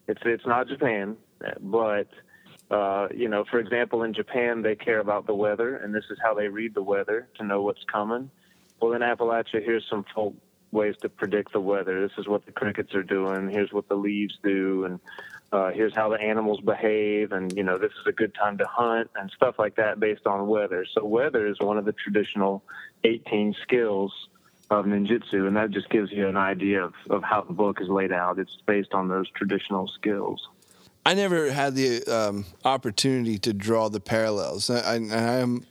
it's it's not Japan, but uh, you know, for example, in Japan they care about the weather, and this is how they read the weather to know what's coming. Well, in Appalachia, here's some folk ways to predict the weather. This is what the crickets are doing. Here's what the leaves do, and uh, here's how the animals behave. And you know, this is a good time to hunt and stuff like that based on weather. So weather is one of the traditional 18 skills of ninjutsu, and that just gives you an idea of, of how the book is laid out. It's based on those traditional skills. I never had the um, opportunity to draw the parallels. I, I, I am,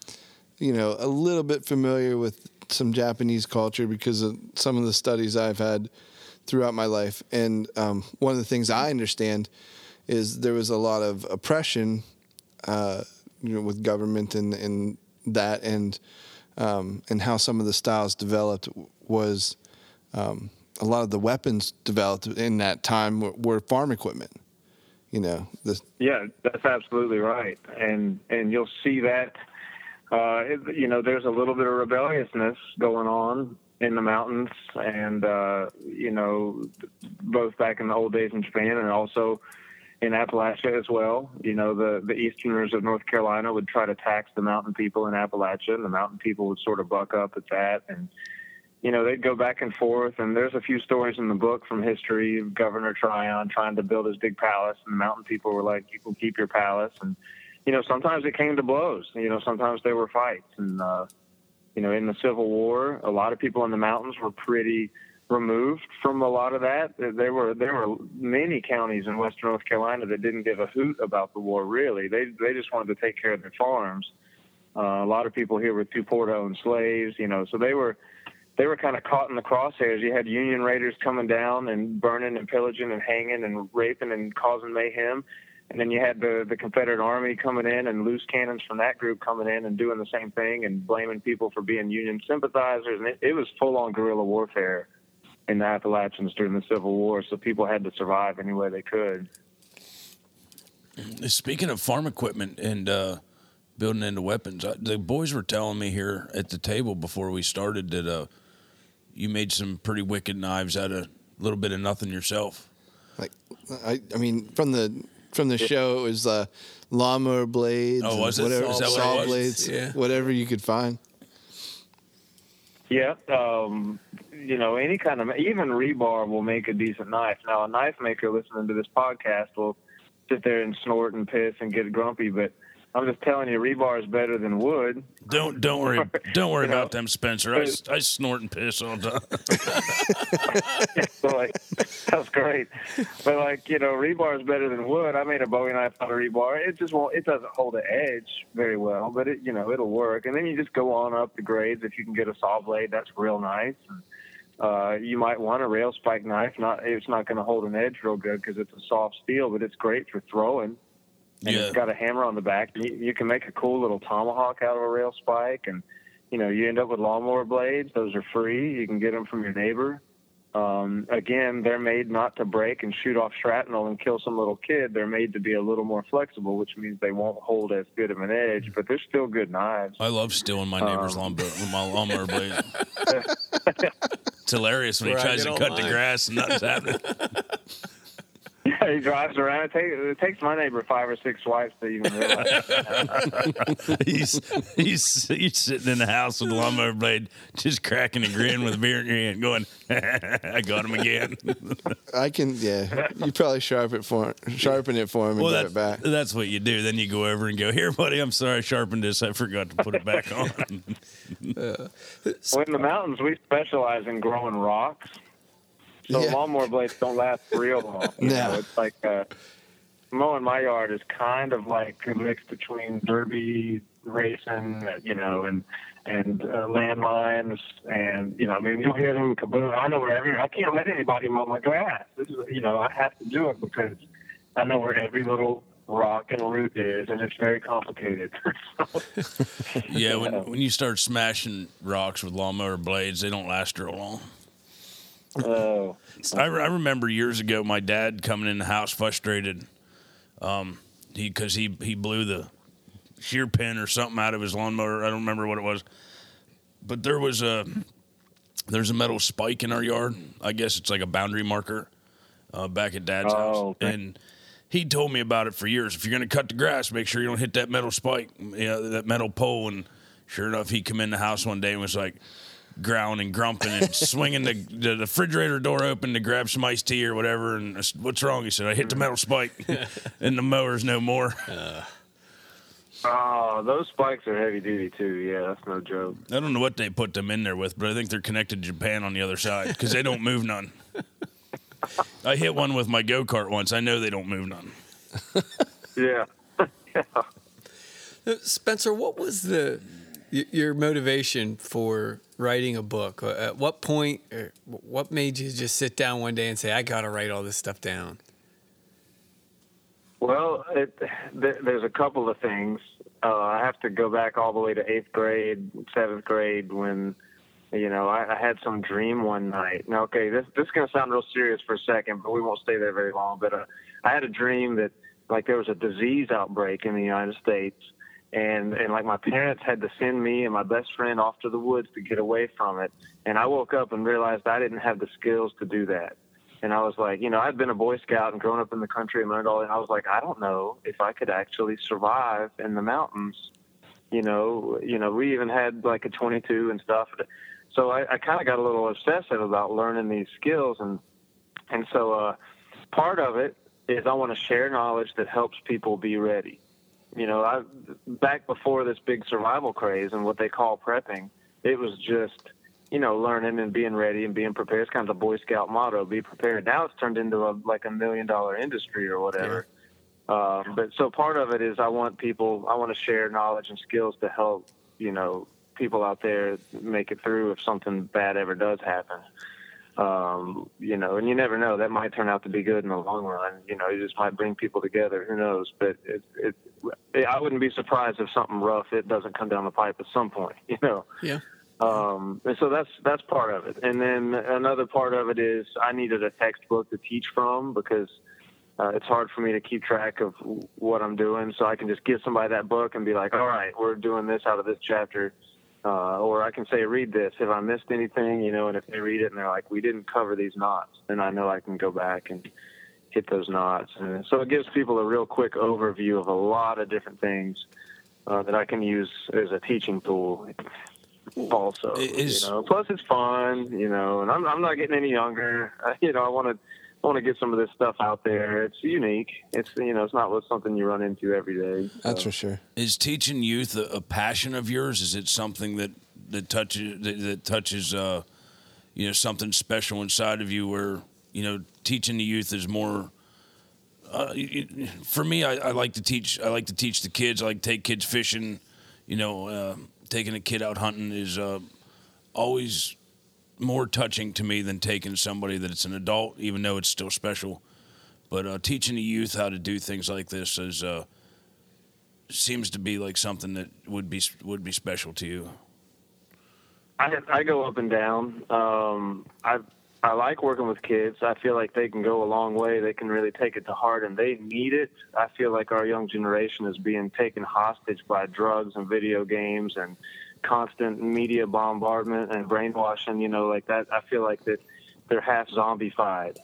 you know, a little bit familiar with some Japanese culture because of some of the studies I've had throughout my life. And um, one of the things I understand is there was a lot of oppression, uh, you know, with government and, and that, and um, and how some of the styles developed was um, a lot of the weapons developed in that time were, were farm equipment. You know, the Yeah, that's absolutely right, and and you'll see that. Uh, it- you know, there's a little bit of rebelliousness going on in the mountains, and uh, you know, both back in the old days in Japan and also in Appalachia as well. You know, the the Easterners of North Carolina would try to tax the mountain people in Appalachia, and the mountain people would sort of buck up at that, and you know, they'd go back and forth. And there's a few stories in the book from history of Governor Tryon trying to build his big palace, and the mountain people were like, "You can keep your palace." And you know, sometimes it came to blows. You know, sometimes there were fights, and uh, you know, in the Civil War, a lot of people in the mountains were pretty removed from a lot of that. There were there were many counties in western North Carolina that didn't give a hoot about the war. Really, they they just wanted to take care of their farms. Uh, a lot of people here were too poor to own slaves. You know, so they were they were kind of caught in the crosshairs. You had Union raiders coming down and burning and pillaging and hanging and raping and causing mayhem. And then you had the, the Confederate Army coming in and loose cannons from that group coming in and doing the same thing and blaming people for being Union sympathizers. And it, it was full on guerrilla warfare in the Appalachians during the Civil War. So people had to survive any way they could. Speaking of farm equipment and uh, building into weapons, uh, the boys were telling me here at the table before we started that uh, you made some pretty wicked knives out of a little bit of nothing yourself. like I, I mean from the from the show it was uh, lawnmower blades Oh, was it? whatever Is that what it saw was? blades Yeah. whatever you could find Yeah, um, you know, any kind of even rebar will make a decent knife. Now, a knife maker listening to this podcast will sit there and snort and piss and get grumpy, but I'm just telling you, rebar is better than wood. Don't don't worry don't worry (laughs) You know, about them, Spencer. I, I snort and piss all the time. (laughs) (laughs) so like, that's great. But like, you know, rebar is better than wood. I made a Bowie knife out of rebar. It just won't. It doesn't hold the edge very well, but it, you know, it'll work. And then you just go on up the grades. If you can get a saw blade, that's real nice. And, uh, you might want a rail spike knife. Not, it's not going to hold an edge real good because it's a soft steel, but it's great for throwing. And Yeah. it's got a hammer on the back. You, you can make a cool little tomahawk out of a rail spike, and you know you end up with lawnmower blades. Those are free. You can get them from your neighbor. Um, again, they're made not to break and shoot off shrapnel and kill some little kid. They're made to be a little more flexible, which means they won't hold as good of an edge, but they're still good knives. I love stealing my Um, neighbor's lawn with my lawnmower blade. (laughs) it's hilarious when he tries to cut all the grass and nothing's happening. (laughs) Yeah, (laughs) he drives around. It, take, it takes my neighbor five or six swipes to even realize. (laughs) he's he's he's sitting in the house with a lawnmower blade, just cracking a grin with a beer in your hand, going, (laughs) "I got him again." I can yeah you probably sharpen it for sharpen it for him and well, give that's, it back that's what you do. Then you go over and go, "Here, buddy, I'm sorry, I sharpened this. I forgot to put it back on." well, in the mountains, we specialize in growing rocks. So Yeah. lawnmower blades don't last real long. You (laughs) No. know, it's like uh, mowing my yard is kind of like a mix between derby racing, you know, and and uh, landmines, and you know, I mean, you'll hear them kaboom. I know where every. I can't let anybody mow my grass. This is, you know, I have to do it because I know where every little rock and root is, and it's very complicated. (laughs) (laughs) Yeah, when when you start smashing rocks with lawnmower blades, they don't last real long. Oh, I, re- I remember years ago my dad coming in the house frustrated, um, he because he he blew the shear pin or something out of his lawnmower. I don't remember what it was, but there was a there's a metal spike in our yard. I guess it's like a boundary marker uh, back at Dad's Oh, house, okay. and he told me about it for years. If you're gonna cut the grass, make sure you don't hit that metal spike, you know, that metal pole. And sure enough, he come in the house one day and was like growling and grumping and (laughs) swinging the, the refrigerator door open to grab some iced tea or whatever. And I said, what's wrong? He said, I hit the metal spike, (laughs) and the mower's no more. oh, those spikes are heavy duty too. Yeah, that's no joke. I don't know what they put them in there with, but I think they're connected to Japan on the other side because they don't move none. (laughs) I hit one with my go kart once. I know they don't move none. Yeah. Uh, Spencer, what was the y- your motivation for writing a book? Uh, At what point, or what made you just sit down one day and say, "I got to write all this stuff down"? Well, it, th- there's a couple of things. Uh, I have to go back all the way to eighth grade, seventh grade, when you know I, I had some dream one night. Now, okay, this this is gonna sound real serious for a second, but we won't stay there very long. But uh, I had a dream that like there was a disease outbreak in the United States, and and like my parents had to send me and my best friend off to the woods to get away from it. And I woke up and realized I didn't have the skills to do that. And I was like, you know, I'd been a Boy Scout and grown up in the country and learned all. And I was like, I don't know if I could actually survive in the mountains. You know, you know, we even had like a 22 and stuff. So I, I kind of got a little obsessive about learning these skills, and and so uh, part of it is I want to share knowledge that helps people be ready. You know, I back before this big survival craze and what they call prepping, it was just you know, learning and being ready and being prepared. It's kind of the Boy Scout motto: "Be prepared." Now it's turned into a like a million dollar industry or whatever. Um, but so part of it is I want people, I want to share knowledge and skills to help you know people out there make it through if something bad ever does happen. Um, you know, and you never know. That might turn out to be good in the long run. You know, it just might bring people together. Who knows? But it, it, I wouldn't be surprised if something rough it doesn't come down the pipe at some point. (laughs) You know. Yeah. Um, and so that's that's part of it. And then another part of it is I needed a textbook to teach from because uh, it's hard for me to keep track of what I'm doing. So I can just give somebody that book and be like, all right, we're doing this out of this chapter. Uh, or I can say, read this. If I missed anything, you know, and if they read it and they're like, we didn't cover these knots, then I know I can go back and hit those knots. And so it gives people a real quick overview of a lot of different things uh, that I can use as a teaching tool also. Is- you know, plus it's fun, you know, and I'm I'm not getting any younger. (laughs) You know, I want to want to get some of this stuff out there. It's unique. It's you know, it's not what- something you run into every day. That's for sure. Is teaching youth a, a passion of yours? Is it something that that touches that, that touches uh, you know something special inside of you? Where you know teaching the youth is more. Uh, y- y- for me, I, I like to teach. I like to teach the kids. I like to take kids fishing. You know, uh, taking a kid out hunting is uh, always more touching to me than taking somebody that it's an adult, even though it's still special. But uh, teaching the youth how to do things like this is uh, seems to be like something that would be would be special to you. I I go up and down. Um, I I like working with kids. I feel like they can go a long way. They can really take it to heart, and they need it. I feel like our young generation is being taken hostage by drugs and video games and constant media bombardment and brainwashing. You know, like that. I feel like that they're half zombified.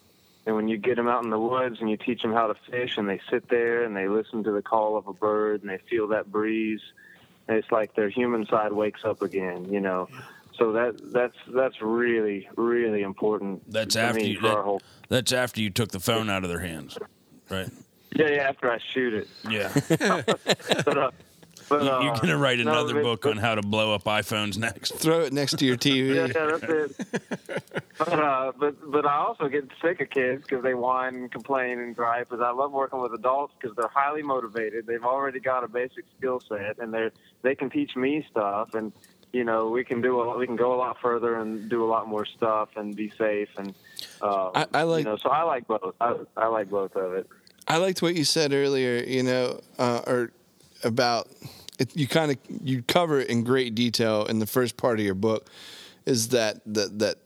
And when you get them out in the woods and you teach them how to fish, and they sit there and they listen to the call of a bird and they feel that breeze, and it's like their human side wakes up again. You know. So that that's that's really really important. That's for after me, you. for our That, whole, that's after you took the phone out of their hands, right? yeah, yeah. After I shoot it, Yeah. (laughs) (laughs) but, uh, uh, You're gonna write no, another but- book on how to blow up iPhones next. Throw it next to your TV. Yeah, yeah, that's it. but, uh, but but I also get sick of kids because they whine and complain and gripe. Because I love working with adults because they're highly motivated. They've already got a basic skill set, and they they can teach me stuff. And you know, we can do a, we can go a lot further and do a lot more stuff and be safe. And uh, I- I like- you know, so I like both. I, I like both of it. I liked what you said earlier. You know, uh, or about it, you kind of you cover it in great detail in the first part of your book. Is that that that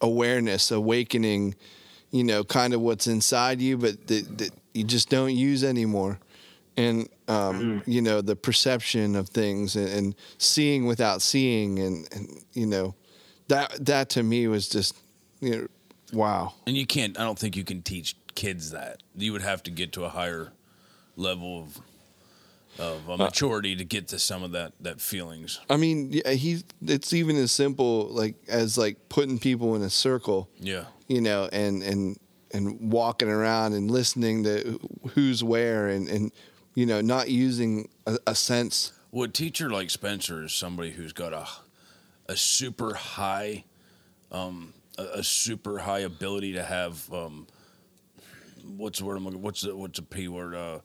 awareness, awakening? You know, kind of what's inside you, but that, that you just don't use anymore, and um, you know the perception of things and, and seeing without seeing, and, and you know that that to me was just you know wow. And you can't. I don't think you can teach kids that. You would have to get to a higher level of of uh, maturity to get to some of that that feelings. I mean, yeah, he it's even as simple like as like putting people in a circle, Yeah. you know, and and and walking around and listening to who's where and and you know not using a, a sense. Well, a teacher like Spencer is somebody who's got a a super high, um, a, a super high ability to have um, what's the word I'm looking? What's the what's a p word? Uh,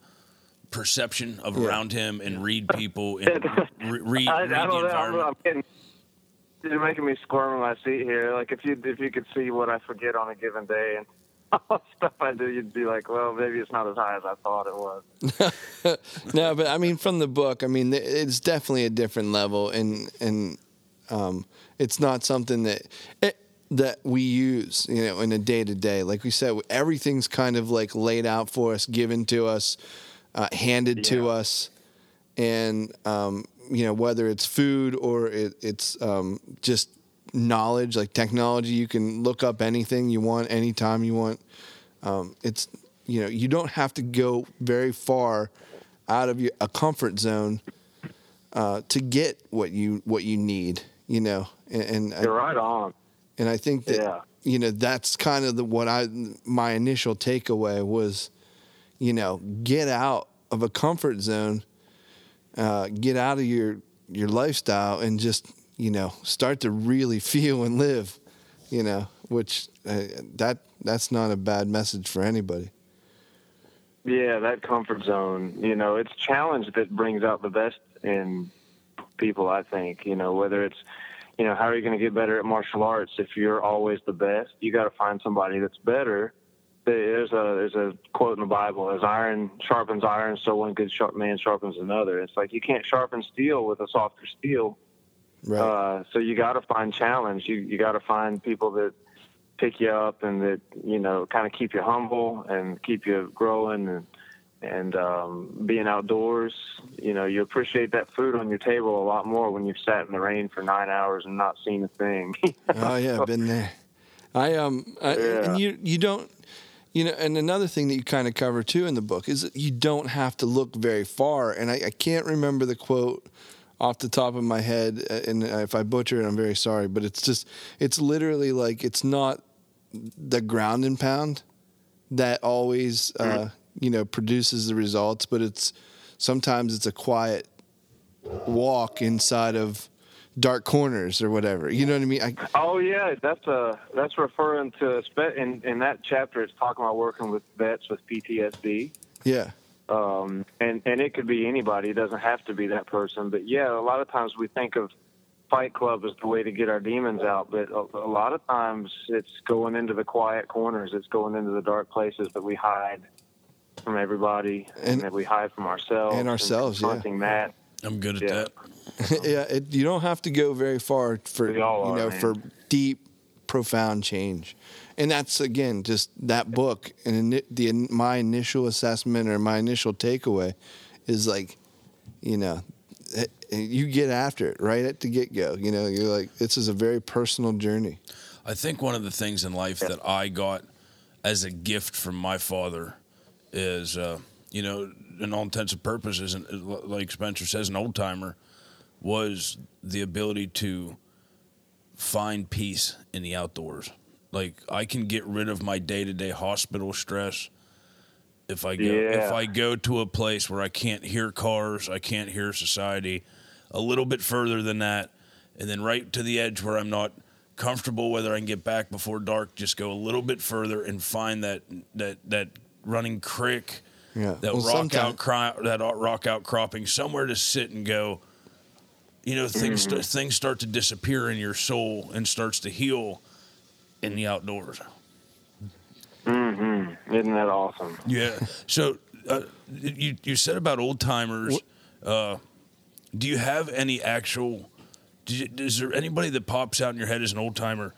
perception of Yeah. around him and read (laughs) people and re- read, I, I read don't know. I'm, environment. I'm getting, you're making me squirm in my seat here. Like if you if you could see what I forget on a given day and (laughs) all stuff I do, you'd be like, well, maybe it's not as high as I thought it was. (laughs) no, but I mean from the book, I mean it's definitely a different level, and and um, it's not something that it, that we use, you know, in a day to day. Like we said, everything's kind of like laid out for us, given to us, uh, handed to us, and um, you know whether it's food or it, it's um, just knowledge, like technology. You can look up anything you want anytime you want. Um, it's you know you don't have to go very far out of your, a comfort zone uh, to get what you what you need. You know, and, and I- You're right on. and I think that Yeah. you know that's kind of the what I my initial takeaway was, you know, get out of a comfort zone, uh, get out of your your lifestyle, and just you know start to really (laughs) feel and live, you know, which uh, that that's not a bad message for anybody. Yeah, that comfort zone. You know, it's challenge that brings out the best in people. I think. You know, whether it's, you know, how are you going to get better at martial arts if you're always the best? You got to find somebody that's better. There's a there's a quote in the Bible: "As iron sharpens iron, so one good sharp man sharpens another." It's like you can't sharpen steel with a softer steel. Right. Uh, so you got to find challenge. You you got to find people that pick you up and that you know kind of keep you humble and keep you growing and and um, being outdoors. You know, you appreciate that food on your table a lot more when you've sat in the rain for nine hours and not seen a thing. (laughs) oh yeah, I've been there. I um, I, Yeah. and you you don't, you know, and another thing that you kind of cover too in the book is that you don't have to look very far. And I, I can't remember the quote off the top of my head, uh, and if I butcher it, I'm very sorry. But it's just, it's literally like it's not the ground and pound that always, uh, you know, produces the results, but it's sometimes it's a quiet walk inside of dark corners or whatever. You know what I mean? I, oh yeah, that's uh that's referring to in in that chapter. It's talking about working with vets with PTSD. yeah. um, and and it could be anybody. It doesn't have to be that person. But yeah, a lot of times we think of Fight Club as the way to get our demons out, but a, a lot of times it's going into the quiet corners. It's going into the dark places that we hide from everybody and, And- that we hide from ourselves and ourselves, yeah. confronting that. I'm good at Yeah. that. (laughs) yeah, it, you don't have to go very far for all you are, know man. for deep, profound change, and that's again just that book and ini- the my initial assessment or my initial takeaway is like, you know, eh, you get after it right at the get go. You know, you're like this is a very personal journey. I think one of the things in life that I got as a gift from my father is, uh, you know, in all intents and purposes, and uh, like Spencer says, an old timer, was the ability to find peace in the outdoors. Like I can get rid of my day to day hospital stress if I go if I go to a place where I can't hear cars, I can't hear society, a little bit further than that, and then right to the edge where I'm not comfortable whether I can get back before dark, just go a little bit further and find that that that running creek, Yeah. that Well, rock sometime- out cry, that rock outcropping, somewhere to sit and go. You know, things st- things start to disappear in your soul and starts to heal in the outdoors. Mm-hmm. Isn't that awesome? Yeah. So uh, you you said about old timers. Uh, do you have any actual? do you- Is there anybody that pops out in your head as an old timer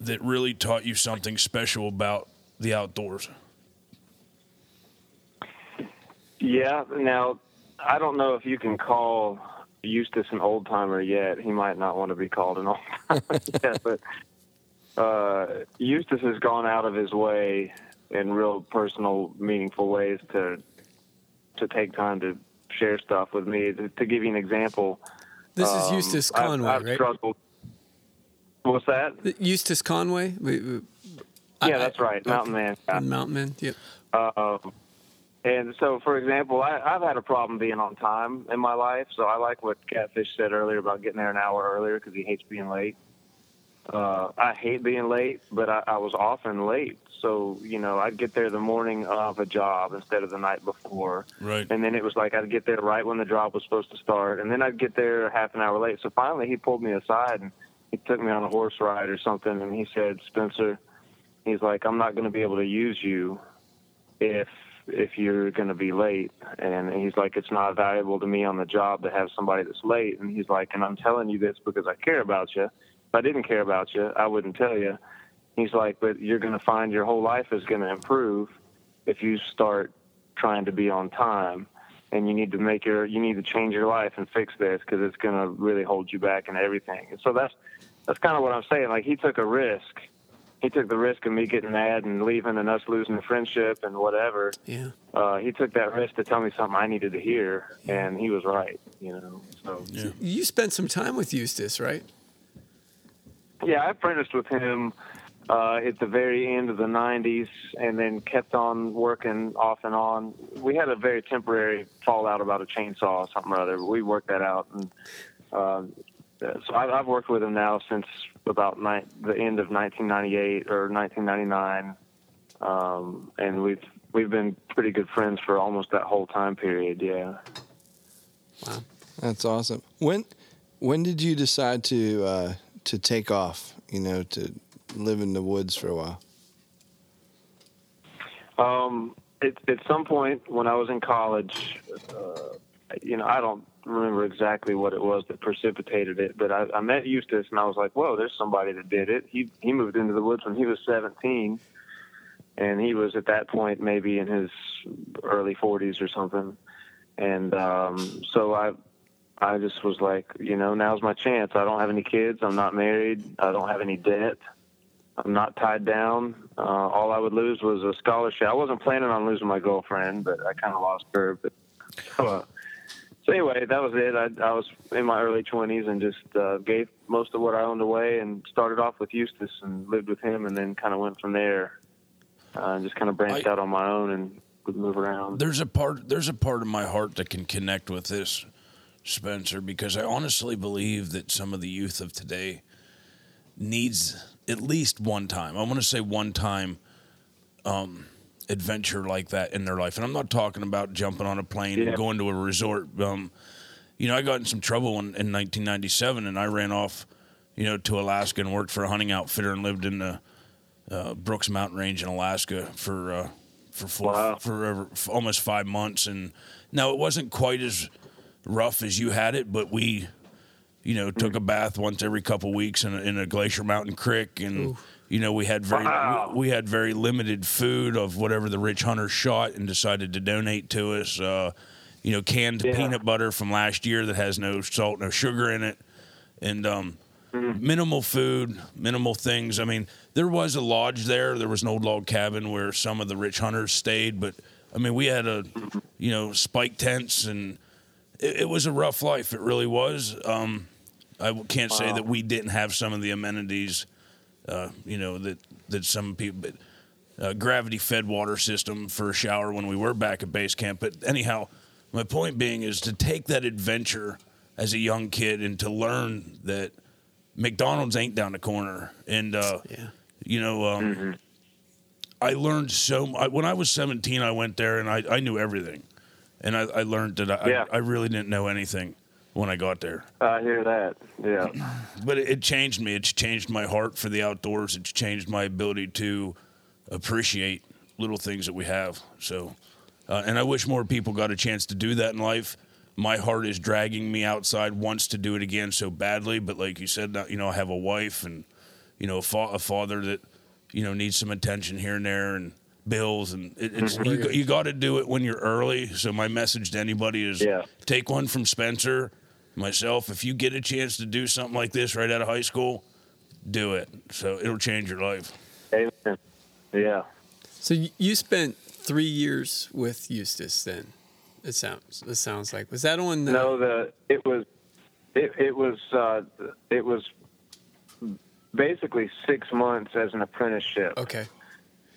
that really taught you something special about the outdoors? Yeah. Now, I don't know if you can call Eustace an old timer yet. He might not want to be called an old timer (laughs) yet, but uh, Eustace has gone out of his way in real personal, meaningful ways to to take time to share stuff with me. To, to give you an example, This is um, Eustace I've- Conway, I've right? struggled. What's that? Eustace Conway? Yeah, that's right, Mountain Man. Mountain Man. Yep. Um, and so, for example, I, I've had a problem being on time in my life. So I like what Catfish said earlier about getting there an hour earlier because he hates being late. Uh, I hate being late, but I, I was often late. So, you know, I'd get there the morning of a job instead of the night before. Right. And then it was like I'd get there right when the job was supposed to start. And then I'd get there half an hour late. So finally he pulled me aside and he took me on a horse ride or something. And he said, Spencer, he's like, I'm not going to be able to use you if if you're going to be late. And he's like it's not valuable to me on the job to have somebody that's late. And he's like and I'm telling you this because I care about you. If I didn't care about you I wouldn't tell you. He's like but you're going to find your whole life is going to improve if you start trying to be on time. And you need to make your you need to change your life and fix this because it's going to really hold you back and everything. And so that's that's kind of what I'm saying. Like he took a risk he took the risk of me getting mad and leaving and us losing the friendship and whatever. Yeah. Uh, he took that risk to tell me something I needed to hear, and he was right. You know, so Yeah. You spent some time with Eustace, right? yeah, I apprenticed with him uh, at the very end of the '90s, and then kept on working off and on. We had a very temporary fallout about a chainsaw or something or other, but we worked that out. And um, so I, I've worked with him now since about ni- the end of 1998 or 1999, um, and we've we've been pretty good friends for almost that whole time period. Yeah. Wow, that's awesome. When when did you decide to uh, to take off? You know, to live in the woods for a while. Um, at, at some point when I was in college, uh, you know, I don't remember exactly what it was that precipitated it, but I, I met Eustace and I was like, "Whoa, there's somebody that did it." He he moved into the woods when he was 17, and he was at that point maybe in his early 40s or something. And um, so I I just was like, you know, now's my chance. I don't have any kids. I'm not married. I don't have any debt. I'm not tied down. Uh, all I would lose was a scholarship. I wasn't planning on losing my girlfriend, but I kind of lost her. But uh, so anyway, that was it. I, I was in my early 20s and just uh, gave most of what I owned away and started off with Eustace and lived with him, and then kind of went from there. Uh, and just kind of branched I- out on my own and would move around. There's a part. There's a part of my heart that can connect with this, Spencer, because I honestly believe that some of the youth of today needs at least one time. I want to say one time um, adventure like that in their life, and I'm not talking about jumping on a plane Yeah. and going to a resort. Um, you know, I got in some trouble in, in 1997, and I ran off, you know, to Alaska and worked for a hunting outfitter and lived in the uh, Brooks Mountain Range in Alaska for uh, for four, Wow. for, for almost five months. And now it wasn't quite as rough as you had it, but we, you know, took a bath once every couple weeks in a, in a Glacier Mountain Creek, and you know we had very Wow. we, we had very limited food of whatever the rich hunters shot and decided to donate to us. Uh, you know, canned Yeah. peanut butter from last year that has no salt, no sugar in it, and um, minimal food, minimal things. I mean, there was a lodge there. There was an old log cabin where some of the rich hunters stayed, but I mean, we had a, you know, spike tents, and it, it was a rough life. It really was. Um, I can't say that we didn't have some of the amenities, uh, you know, that that some people. But, uh, gravity fed water system for a shower when we were back at base camp. But anyhow, my point being is to take that adventure as a young kid and to learn that McDonald's ain't down the corner. And, uh, Yeah. you know, um, I learned so I, when I was 17, I went there and I, I knew everything. And I, I learned that I, Yeah. I, I really didn't know anything when I got there. I hear that. Yeah. (clears throat) But it, it changed me. It's changed my heart for the outdoors. It's changed my ability to appreciate little things that we have. So, uh, and I wish more people got a chance to do that in life. My heart is dragging me outside, wants to do it again so badly. But like you said, you know, I have a wife and you know a, fa- a father that you know needs some attention here and there and bills and it, it's you, you got to do it when you're early. So my message to anybody is Yeah. take one from Spencer, myself. If you get a chance to do something like this right out of high school, do it. So it'll change your life. Amen. Yeah. So you spent three years with Eustace then. It sounds. It sounds like. Was that on the? No, the it was it, it was uh, it was basically six months as an apprenticeship, Okay.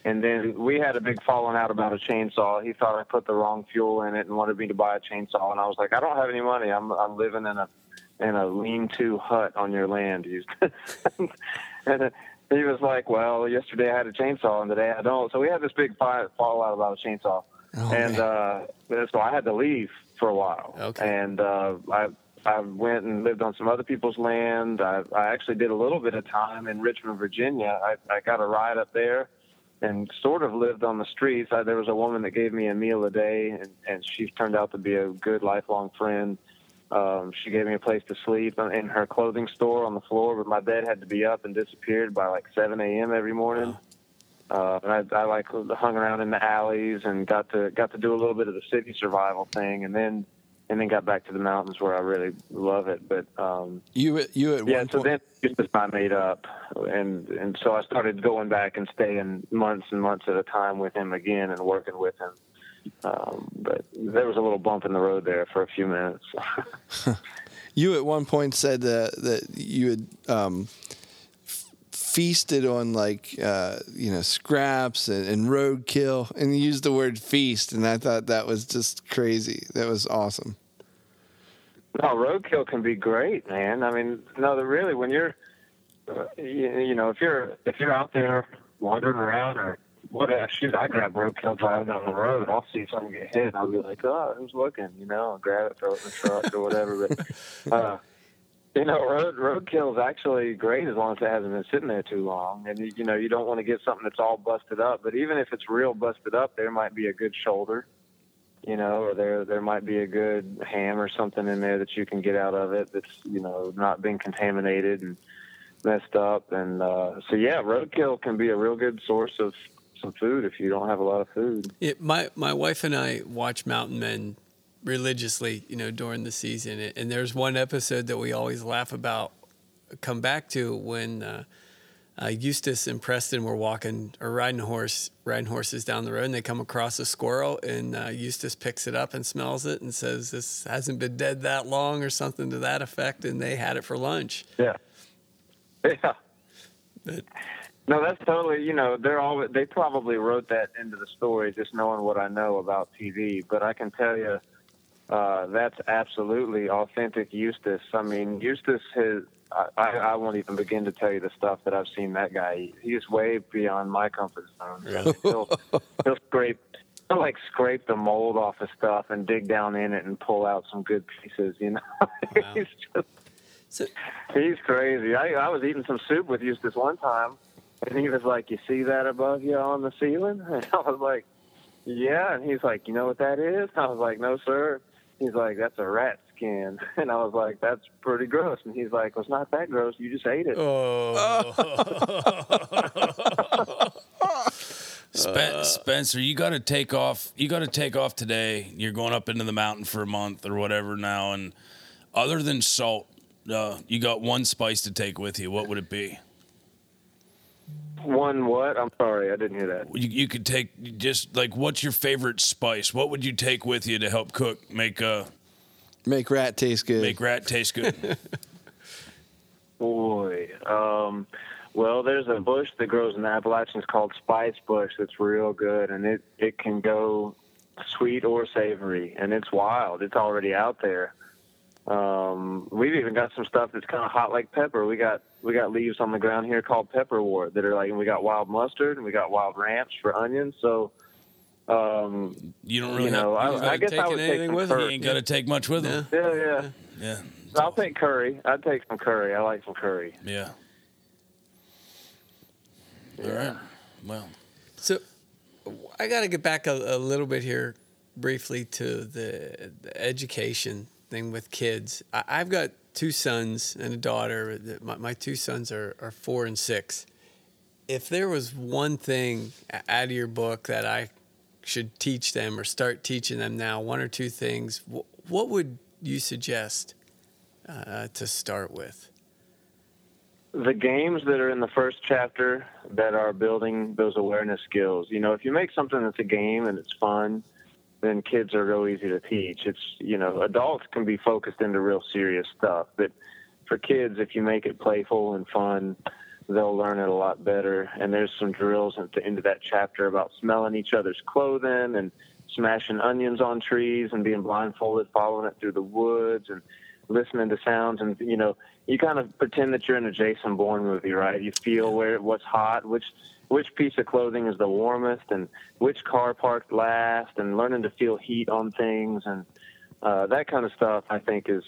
And then we had a big falling out about a chainsaw. He thought I put the wrong fuel in it and wanted me to buy a chainsaw, and I was like, I don't have any money. I'm I'm living in a in a lean-to hut on your land, (laughs) and he was like, Well, yesterday I had a chainsaw, and today I don't. So we had this big fight fallout about a chainsaw Oh, and uh, so I had to leave for a while. Okay. And uh, I I went and lived on some other people's land. I, I actually did a little bit of time in Richmond, Virginia. I, I got a ride up there and sort of lived on the streets. I, there was a woman that gave me a meal a day, and, and she turned out to be a good lifelong friend. Um, she gave me a place to sleep in her clothing store on the floor, but my bed had to be up and disappeared by like 7 a.m. every morning. Uh, and I, I like hung around in the alleys and got to got to do a little bit of the city survival thing, and then and then got back to the mountains where I really love it. But um, You at you at yeah, one so point. then just I made up, and and so I started going back and staying months and months at a time with him again and working with him. Um, but there was a little bump in the road there for a few minutes. (laughs) (laughs) You at one point said that that you had um, feasted on like uh, you know scraps and, and roadkill, and you used the word feast, and I thought that was just crazy. That was awesome. No, roadkill can be great, man. I mean, no, really when you're, uh, you, you know, if you're if you're out there wandering around or whatever, shoot, I grab roadkill driving down the road. I'll see something get hit, I'll be like, oh, who's looking? You know, I'll grab it, throw it in the truck or whatever. But (laughs) uh, you know, road roadkill is actually great as long as it hasn't been sitting there too long. And you, know, you don't want to get something that's all busted up. But even if it's real busted up, there might be a good shoulder you know, or there there might be a good ham or something in there that you can get out of it that's you know not been contaminated and messed up. And uh, so yeah, roadkill can be a real good source of some food if you don't have a lot of food. It, my my wife and I watch Mountain Men religiously, you know, during the season. And there's one episode that we always laugh about, come back to when uh, uh, Eustace and Preston were walking or riding a horse, riding horses down the road, and they come across a squirrel, and uh, Eustace picks it up and smells it and says, "This hasn't been dead that long," or something to that effect, and they had it for lunch. Yeah, (laughs) yeah. But No, that's totally. You know, they're all. They probably wrote that into the story, just knowing what I know about TV. But I can tell you, uh, that's absolutely authentic Eustace. I mean, Eustace has. I, I won't even begin to tell you the stuff that I've seen that guy eat. He's way beyond my comfort zone. Really? (laughs) he'll, he'll scrape. He'll like scrape the mold off of stuff and dig down in it and pull out some good pieces. You know, (laughs) he's just so, He's crazy. I, I was eating some soup with Eustace one time, and he was like, "You see that above you on the ceiling?" (laughs) And I was like, "Yeah." And he's like, "You know what that is?" I was like, "No, sir." He's like, "That's a rat skin," (laughs) and I was like, "That's pretty gross." And he's like, "Well, it's not that gross. You just ate it." oh, (laughs) Spen- Spencer, you got to take off. You got to take off today. You're going up into the mountain for a month or whatever now, and other than salt, uh, you got one spice to take with you. What would it be? One what? I'm sorry, I didn't hear that. You, you could take just like what's your favorite spice? What would you take with you to help cook make uh Make rat taste good. make rat taste good? (laughs) Boy, um, well, there's a bush that grows in the Appalachians called spice bush that's real good, and it it can go sweet or savory, and it's wild. It's already out there. Um, we've even got some stuff that's kind of hot like pepper. We got we got leaves on the ground here called pepperwort that are like, and we got wild mustard and we got wild ranch for onions. So, um, You don't really you know, have, I, I guess I taking would take anything some with you? you curry. ain't got to take much with them. Yeah, yeah. Yeah, I'll take curry. I'd take some curry. I like some curry. yeah. All right. Well, So I got to get back a, a, little bit here briefly to the, the education thing with kids. I, have got two sons and a daughter. My, my two sons are, are four and six. If there was one thing out of your book that I should teach them or start teaching them now, one or two things, what would you suggest uh, to start with? the games that are in the first chapter that are building those awareness skills. You know, if you make something that's a game and it's fun, then kids are real easy to teach. It's, you know, adults can be focused into real serious stuff, but for kids, if you make it playful and fun, they'll learn it a lot better. And there's some drills at the end of that chapter about smelling each other's clothing and smashing onions on trees and being blindfolded, following it through the woods and listening to sounds. And, you know, you kind of pretend that you're in a Jason Bourne movie, right? You feel where what's hot, which which piece of clothing is the warmest, and which car parked last, and learning to feel heat on things, and uh, that kind of stuff. I think is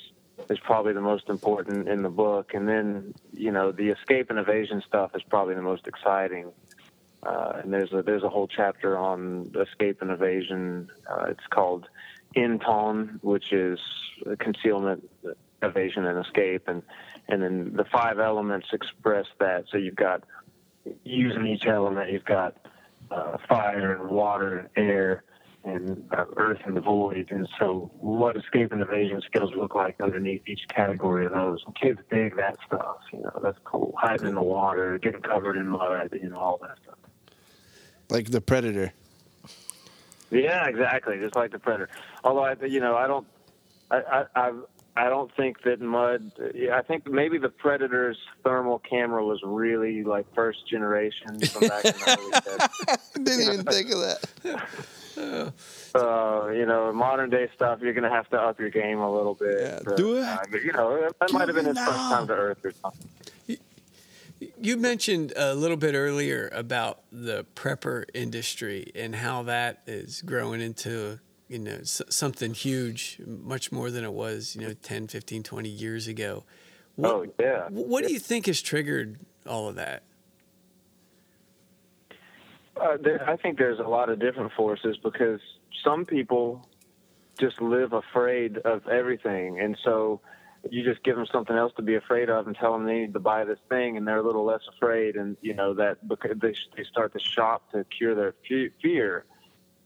is probably the most important in the book. And then you know the escape and evasion stuff is probably the most exciting. Uh, and there's a there's a whole chapter on escape and evasion. Uh, it's called Inton, which is concealment, evasion, and escape, and and then the five elements express that. So you've got using each element. You've got uh, fire and water and air and uh, earth and the void. And so, what escape and evasion skills look like underneath each category of those. Kids dig that stuff. You know, that's cool. Hiding in the water, getting covered in mud, you know, all that stuff. Like the predator. Yeah, exactly. Just like the predator. Although I, you know, I don't. I, I, I've I don't think that mud. I think maybe the Predator's thermal camera was really like first generation from back in the (laughs) early Didn't even (laughs) think of that. Uh, you know, modern day stuff, you're going to have to up your game a little bit. Yeah, do it. Uh, you know, that might have been his now. first time to Earth or something. You mentioned a little bit earlier about the prepper industry and how that is growing into you know something huge much more than it was you know 10 15 20 years ago. What, oh yeah. what do you think has triggered all of that? Uh, there, i think there's a lot of different forces because some people just live afraid of everything. And so you just give them something else to be afraid of and tell them they need to buy this thing and they're a little less afraid. And you know that because they, they start to shop to cure their fear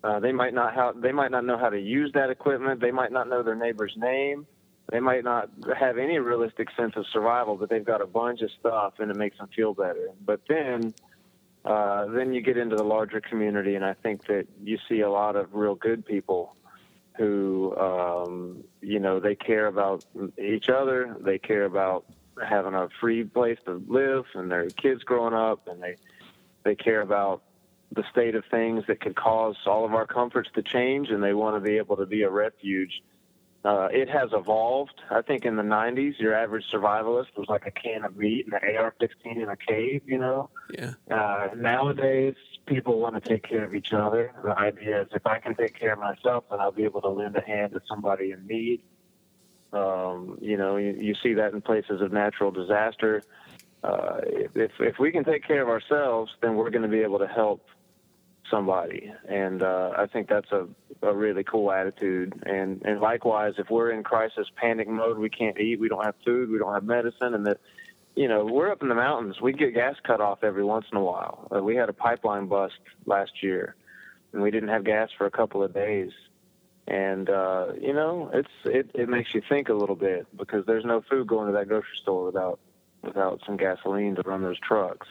uh, they might not how they might not know how to use that equipment. They might not know their neighbor's name. They might not have any realistic sense of survival, but they've got a bunch of stuff, and it makes them feel better. But then, uh, then you get into the larger community, and I think that you see a lot of real good people who, um, you know, they care about each other. They care about having a free place to live, and their kids growing up, and they they care about the state of things that could cause all of our comforts to change, and they want to be able to be a refuge. Uh, it has evolved. I think in the 90s, your average survivalist was like a can of meat and an AR-15 in a cave. You know. Yeah. Uh, nowadays, people want to take care of each other. The idea is if I can take care of myself, then I'll be able to lend a hand to somebody in need. Um, you know, you, you see that in places of natural disaster. Uh, if if we can take care of ourselves, then we're going to be able to help somebody. And uh, I think that's a, a really cool attitude. And, and likewise, if we're in crisis panic mode, we can't eat, we don't have food, we don't have medicine, and that, you know, we're up in the mountains. We get gas cut off every once in a while. Uh, we had a pipeline bust last year, and we didn't have gas for a couple of days. And uh, you know, it's it, it makes you think a little bit because there's no food going to that grocery store without without some gasoline to run those trucks.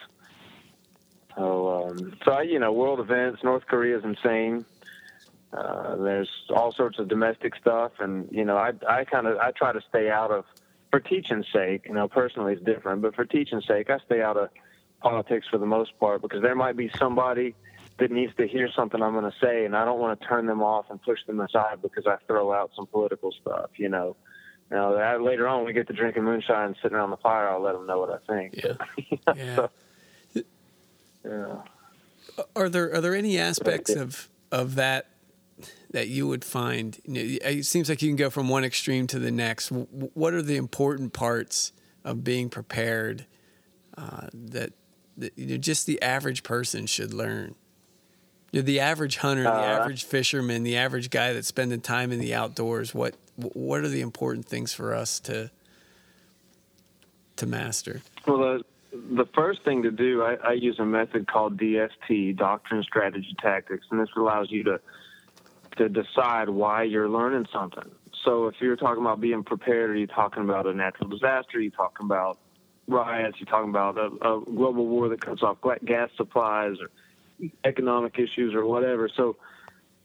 So, um, so I, you know, world events. North Korea is insane. Uh, there's all sorts of domestic stuff, and you know, I, I kind of, I try to stay out of, for teaching's sake. You know, personally it's different, but for teaching's sake, I stay out of politics for the most part because there might be somebody that needs to hear something I'm going to say, and I don't want to turn them off and push them aside because I throw out some political stuff. You know, now later on, when we get to drinking moonshine and sitting around the fire, I'll let them know what I think. Yeah. (laughs) yeah. So, yeah. Are there are there any aspects of of that that you would find? You know, it seems like you can go from one extreme to the next. What are the important parts of being prepared uh, that, that you know, just the average person should learn? You're the average hunter, the Uh, average fisherman, the average guy that's spending time in the outdoors. What what are the important things for us to to master? Well, the, the first thing to do, I, I use a method called DST, Doctrine, Strategy, Tactics, and this allows you to to decide why you're learning something. So if you're talking about being prepared, are you talking about a natural disaster? Are you talking about riots? You're talking about a, a global war that cuts off gas supplies or economic issues or whatever. So,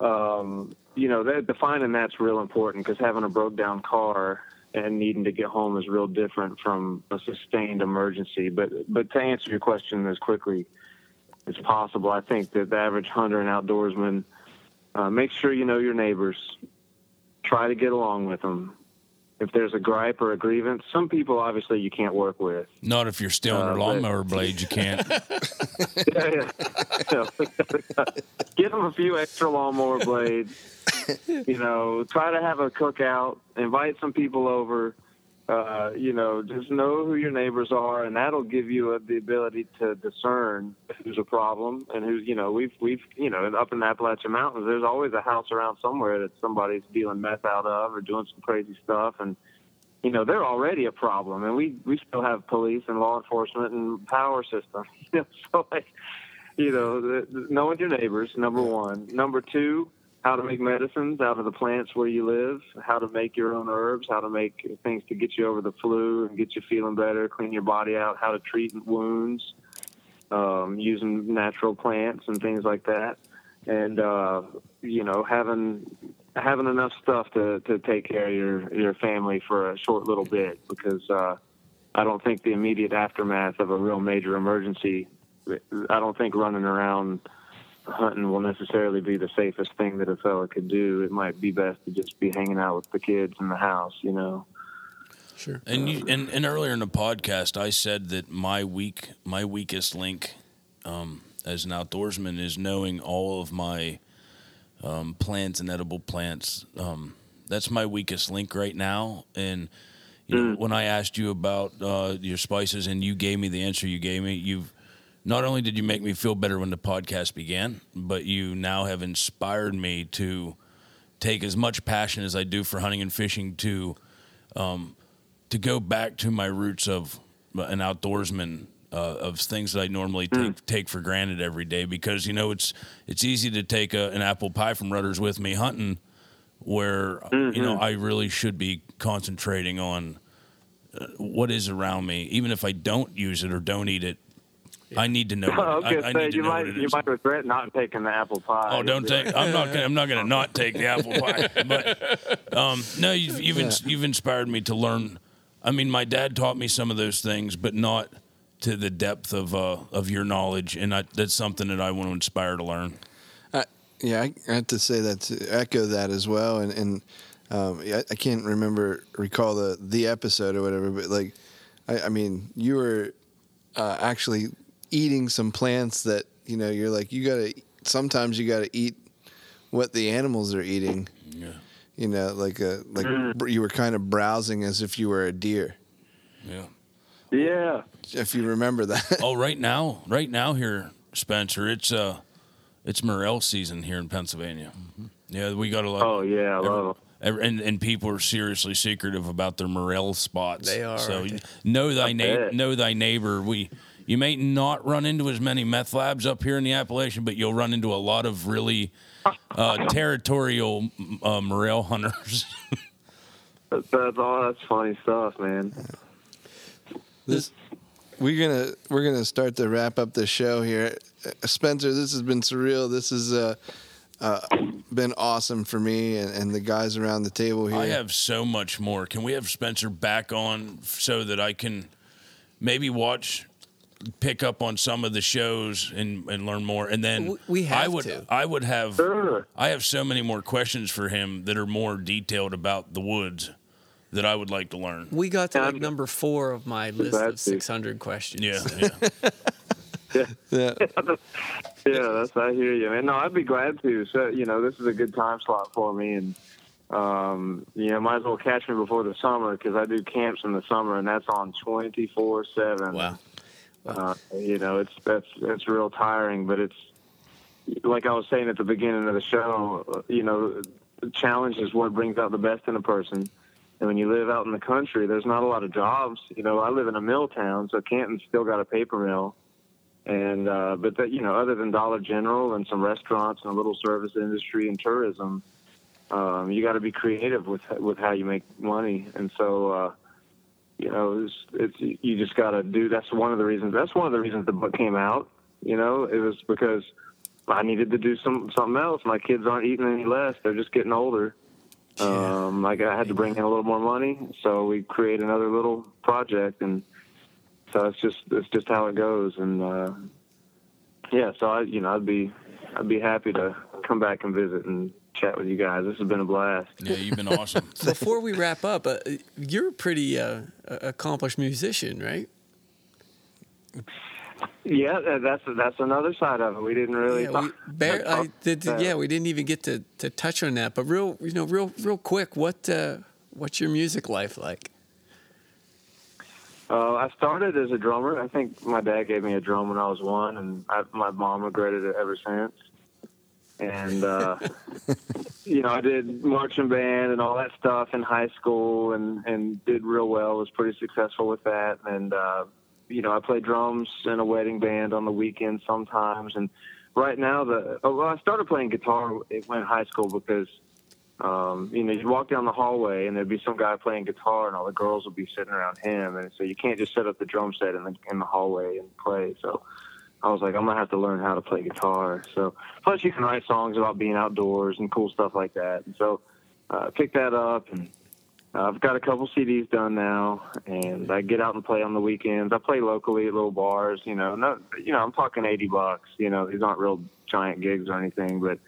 um, you know, that, defining that's real important because having a broke down car and needing to get home is real different from a sustained emergency. But but to answer your question as quickly as possible, I think that the average hunter and outdoorsman uh, make sure you know your neighbors. Try to get along with them. If there's a gripe or a grievance, some people obviously you can't work with. Not if you're stealing Uh, their but- lawnmower blades, you can't. (laughs) yeah, yeah. (laughs) Give (laughs) them a few extra lawnmower blades. (laughs) You know, try to have a cookout. Invite some people over. Uh, you know, just know who your neighbors are, and that'll give you uh, the ability to discern who's a problem and who's. You know, we've we've you know, up in the Appalachian Mountains, there's always a house around somewhere that somebody's dealing meth out of or doing some crazy stuff, and you know they're already a problem, and we we still have police and law enforcement and power system. You (laughs) know, so like, you know, the, the, knowing your neighbors, number one. Number two, how to make medicines out of the plants where you live, how to make your own herbs, how to make things to get you over the flu and get you feeling better, clean your body out, how to treat wounds um, using natural plants and things like that, and uh, you know having having enough stuff to, to take care of your your family for a short little bit because uh, I don't think the immediate aftermath of a real major emergency, I don't think running around hunting will necessarily be the safest thing that a fella could do. It might be best to just be hanging out with the kids in the house, you know. Sure. And you and, and earlier in the podcast, I said that my weak my weakest link um, as an outdoorsman is knowing all of my um, plants and edible plants. Um, that's my weakest link right now. And you know, when I asked you about uh, your spices and you gave me the answer you gave me, you've not only did you make me feel better when the podcast began, but you now have inspired me to take as much passion as I do for hunting and fishing to um, to go back to my roots of an outdoorsman uh, of things that I normally take take for granted every day because you know it's it's easy to take a, an apple pie from Rutter's with me hunting where you know I really should be concentrating on uh, what is around me even if I don't use it or don't eat it I need to know (laughs) I was what, I, I say need to you know might what you might regret not taking the apple pie. Oh, don't take. I'm not. Gonna, I'm not going to not take the apple pie. (laughs) But um, no, you've you've, ins- you've inspired me to learn. I mean, my dad taught me some of those things, but not to the depth of uh, of your knowledge, and I, that's something that I want to inspire to learn. I, yeah, I, I have to say that to echo that as well, and and um, yeah, I can't remember recall the the episode or whatever, but like, I, I mean, you were uh, actually eating some plants that you know you're like you gotta sometimes you gotta eat what the animals are eating. Yeah. You know, like a like br- you were kind of browsing as if you were a deer. Yeah. Yeah. If you remember that. (laughs) Oh, right now, right now here, Spencer, it's uh, it's morel season here in Pennsylvania. Yeah, we got a lot. Oh yeah, I love 'em. Every- And, and people are seriously secretive about their morel spots. They are, So they? know thy I neighbor. Know thy neighbor. We you may not run into as many meth labs up here in the Appalachian, but you'll run into a lot of really uh, territorial uh, morel hunters. (laughs) That's, that's all. That's funny stuff, man. This we're gonna we're gonna start to wrap up the show here. Uh, Spencer, this has been surreal. This has uh, uh, been awesome for me and, and the guys around the table here. I have so much more. Can we have Spencer back on so that I can maybe watch, pick up on some of the shows and, and learn more? And then W- we I have would to. I would have Sure. I have so many more questions for him that are more detailed about the woods that I would like to learn. We got to like number four of my list of 600 questions. (laughs) Yeah, yeah. yeah. Yeah, that's I hear you, man. No, I'd be glad to. So you know, this is a good time slot for me, and um, you know, might as well catch me before the summer because I do camps in the summer, and that's on twenty four seven. Wow. Uh, you know, it's that's it's real tiring, but it's like I was saying at the beginning of the show, you know, the challenge is what brings out the best in a person. And when you live out in the country, there's not a lot of jobs. You know, I live in a mill town, so Canton's still got a paper mill. And uh, but that you know, other than Dollar General and some restaurants and a little service industry and tourism, um, you got to be creative with with how you make money. And so, uh, you know, it's, it's you just got to do. That's one of the reasons. That's one of the reasons the book came out. You know, it was because I needed to do some something else. My kids aren't eating any less; they're just getting older. Um, like I had to bring in a little more money, so we create another little project, and so it's just it's just how it goes. And uh, yeah, so I you know I'd be I'd be happy to come back and visit and chat with you guys. This has been a blast. Yeah, you've been awesome. (laughs) Before we wrap up, uh, you're a pretty uh, accomplished musician, right? Yeah, that's that's another side of it. We didn't really. Yeah, we, talk- (laughs) Bear, I talk did, that. yeah, we didn't even get to, to touch on that. But real, you know, real, real quick, what uh, what's your music life like? Uh, I started as a drummer. I think my dad gave me a drum when I was one, and I, my mom regretted it ever since. And uh, (laughs) you know, I did marching band and all that stuff in high school, and and did real well. Was pretty successful with that, and uh, you know, I play drums in a wedding band on the weekends sometimes. And right now, the oh, well, I started playing guitar when in high school because um, you know, you'd walk down the hallway and there'd be some guy playing guitar, and all the girls would be sitting around him, and so you can't just set up the drum set in the in the hallway and play. So I was like, I'm gonna have to learn how to play guitar. So plus, you can write songs about being outdoors and cool stuff like that. And so uh, I picked that up, and uh, I've got a couple CDs done now, and I get out and play on the weekends. I play locally at little bars. You know, not you know, I'm talking 80 bucks. You know, these aren't real giant gigs or anything, but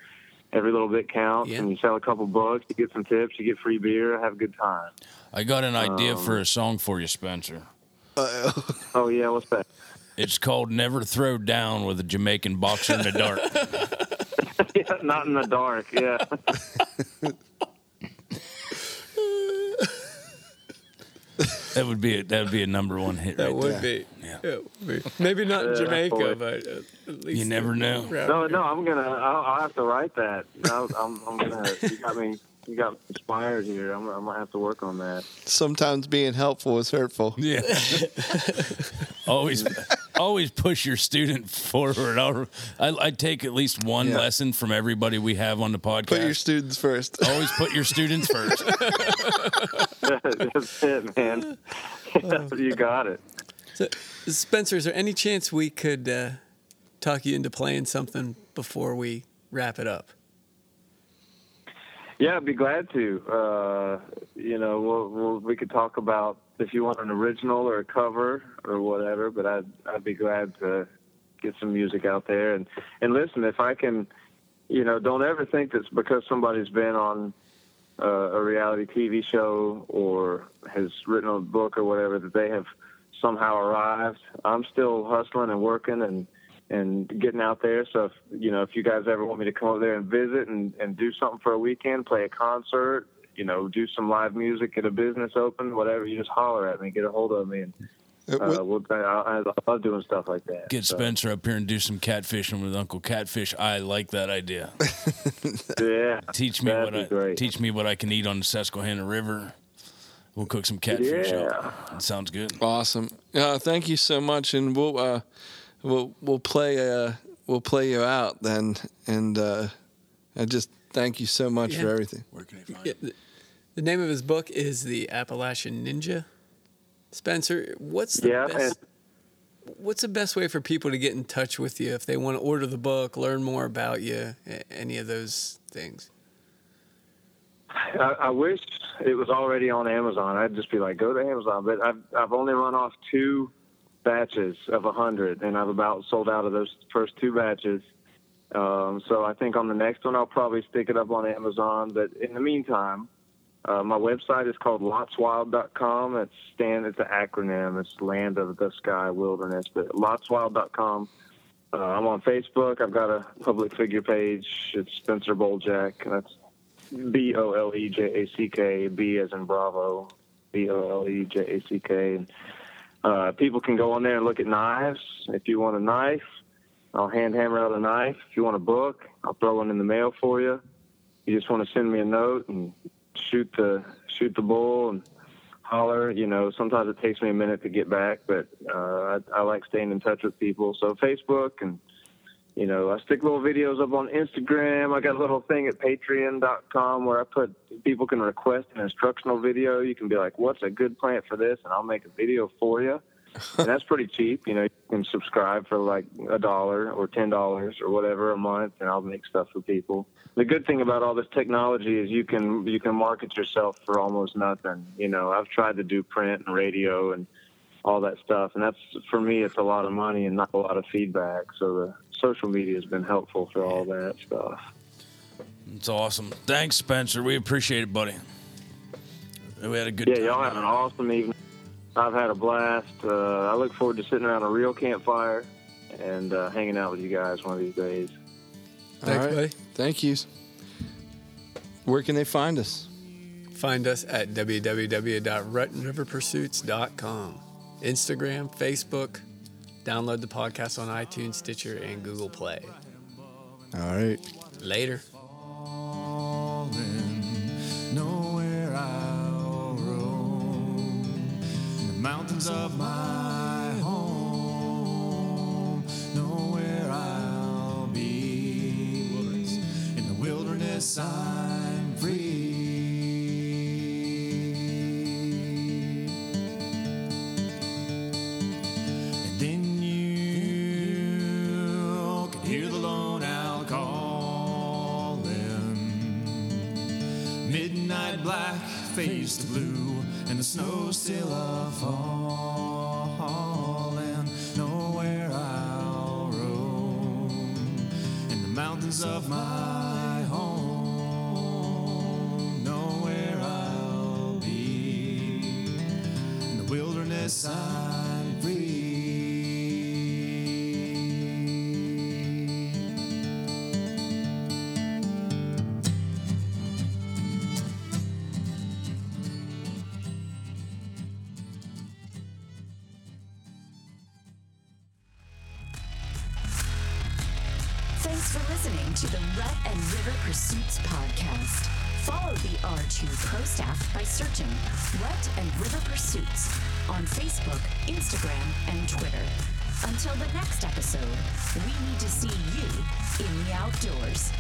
every little bit counts. Yeah. And you sell a couple books, you get some tips, you get free beer, have a good time. I got an idea Um, for a song for you, Spencer. Oh yeah, what's that? It's called "Never Throw Down" with a Jamaican boxer in the dark. (laughs) yeah, not in the dark. Yeah. That would be a, that would be a number one hit. That right would there. be. Yeah. It would be. Maybe not in Yeah, Jamaica, boy. but at least You never know. No, here. no, I'm gonna. I'll, I'll have to write that. I'll, I'm, I'm gonna. You got me. You got inspired here. I'm, I'm gonna have to work on that. Sometimes being helpful is hurtful. Yeah. (laughs) always, always push your student forward. I'll, I, I take at least one Yeah. lesson from everybody we have on the podcast. Put your students first. always put your students first. (laughs) That's it, man. (laughs) you got it. So, Spencer, is there any chance we could uh, talk you into playing something before we wrap it up? Yeah, I'd be glad to. Uh, you know, we'll, we'll, we could talk about if you want an original or a cover or whatever. But I'd I'd be glad to get some music out there and and listen. If I can, you know, don't ever think that's because somebody's been on uh, a reality TV show or has written a book or whatever that they have somehow arrived. I'm still hustling and working and and getting out there. So if you know, if you guys ever want me to come over there and visit and, and do something for a weekend, play a concert, you know, do some live music at a business open, whatever, you just holler at me, get a hold of me, and Uh, uh, we'll, I, I love doing stuff like that. Get So, Spencer up here and do some catfishing with Uncle Catfish. I like that idea. (laughs) Yeah, Teach me what I great. teach me what I can eat on the Susquehanna River. We'll cook some catfish Yeah. up. That sounds good. Awesome. Uh, thank you so much, and we'll uh, we'll we'll play uh, we'll play you out then, and uh, I just thank you so much for everything. Where can I find Yeah, the, the name of his book is The Appalachian Ninja. Spencer, what's the Yeah, best? What's the best way for people to get in touch with you if they want to order the book, learn more about you, any of those things? I, I wish it was already on Amazon. I'd just be like, go to Amazon. But I've I've only run off two batches of a hundred, and I've about sold out of those first two batches. Um, so I think on the next one I'll probably stick it up on Amazon. But in the meantime, uh, my website is called lotswild.com. It's stand. It's an acronym. It's Land of the Sky Wilderness. But lotswild.com. Uh, I'm on Facebook. I've got a public figure page. It's Spencer Bolejack. That's B O L E J A C K, B as in Bravo, B O L E J A C K. And uh, people can go on there and look at knives. If you want a knife, I'll hand hammer out a knife. If you want a book, I'll throw one in the mail for you. You just want to send me a note and shoot the shoot the bull and holler. You know, sometimes it takes me a minute to get back, but uh, I, I like staying in touch with people. So Facebook and you know, I stick little videos up on Instagram. I got a little thing at patreon.com where I put people can request an instructional video. You can be like, what's a good plant for this? And I'll make a video for you. (laughs) and that's pretty cheap. You know, you can subscribe for like a dollar or ten dollars or whatever a month, and I'll make stuff for people. The good thing about all this technology is you can you can market yourself for almost nothing. You know, I've tried to do print and radio and all that stuff, and that's for me, it's a lot of money and not a lot of feedback. So the social media has been helpful for all that stuff. It's awesome. Thanks, Spencer. We appreciate it, buddy. We had a good Yeah, time. y'all have an awesome evening. I've had a blast. Uh, I look forward to sitting around a real campfire and uh, hanging out with you guys one of these days. Thanks, All right. buddy. Thank you. Where can they find us? Find us at www.rutandriverpursuits.com. Instagram, Facebook. Download the podcast on iTunes, Stitcher, and Google Play. All right. Later. nowhere I'll roam. In the mountains of my home, nowhere I'll be. In the wilderness, I'm snow still a falling. Nowhere I'll roam in the mountains of my home. Nowhere I'll be in the wilderness. I'm and River Pursuits podcast. Follow the R2 Pro staff by searching Rut and River Pursuits on Facebook, Instagram, and Twitter. Until the next episode, we need to see you in the outdoors.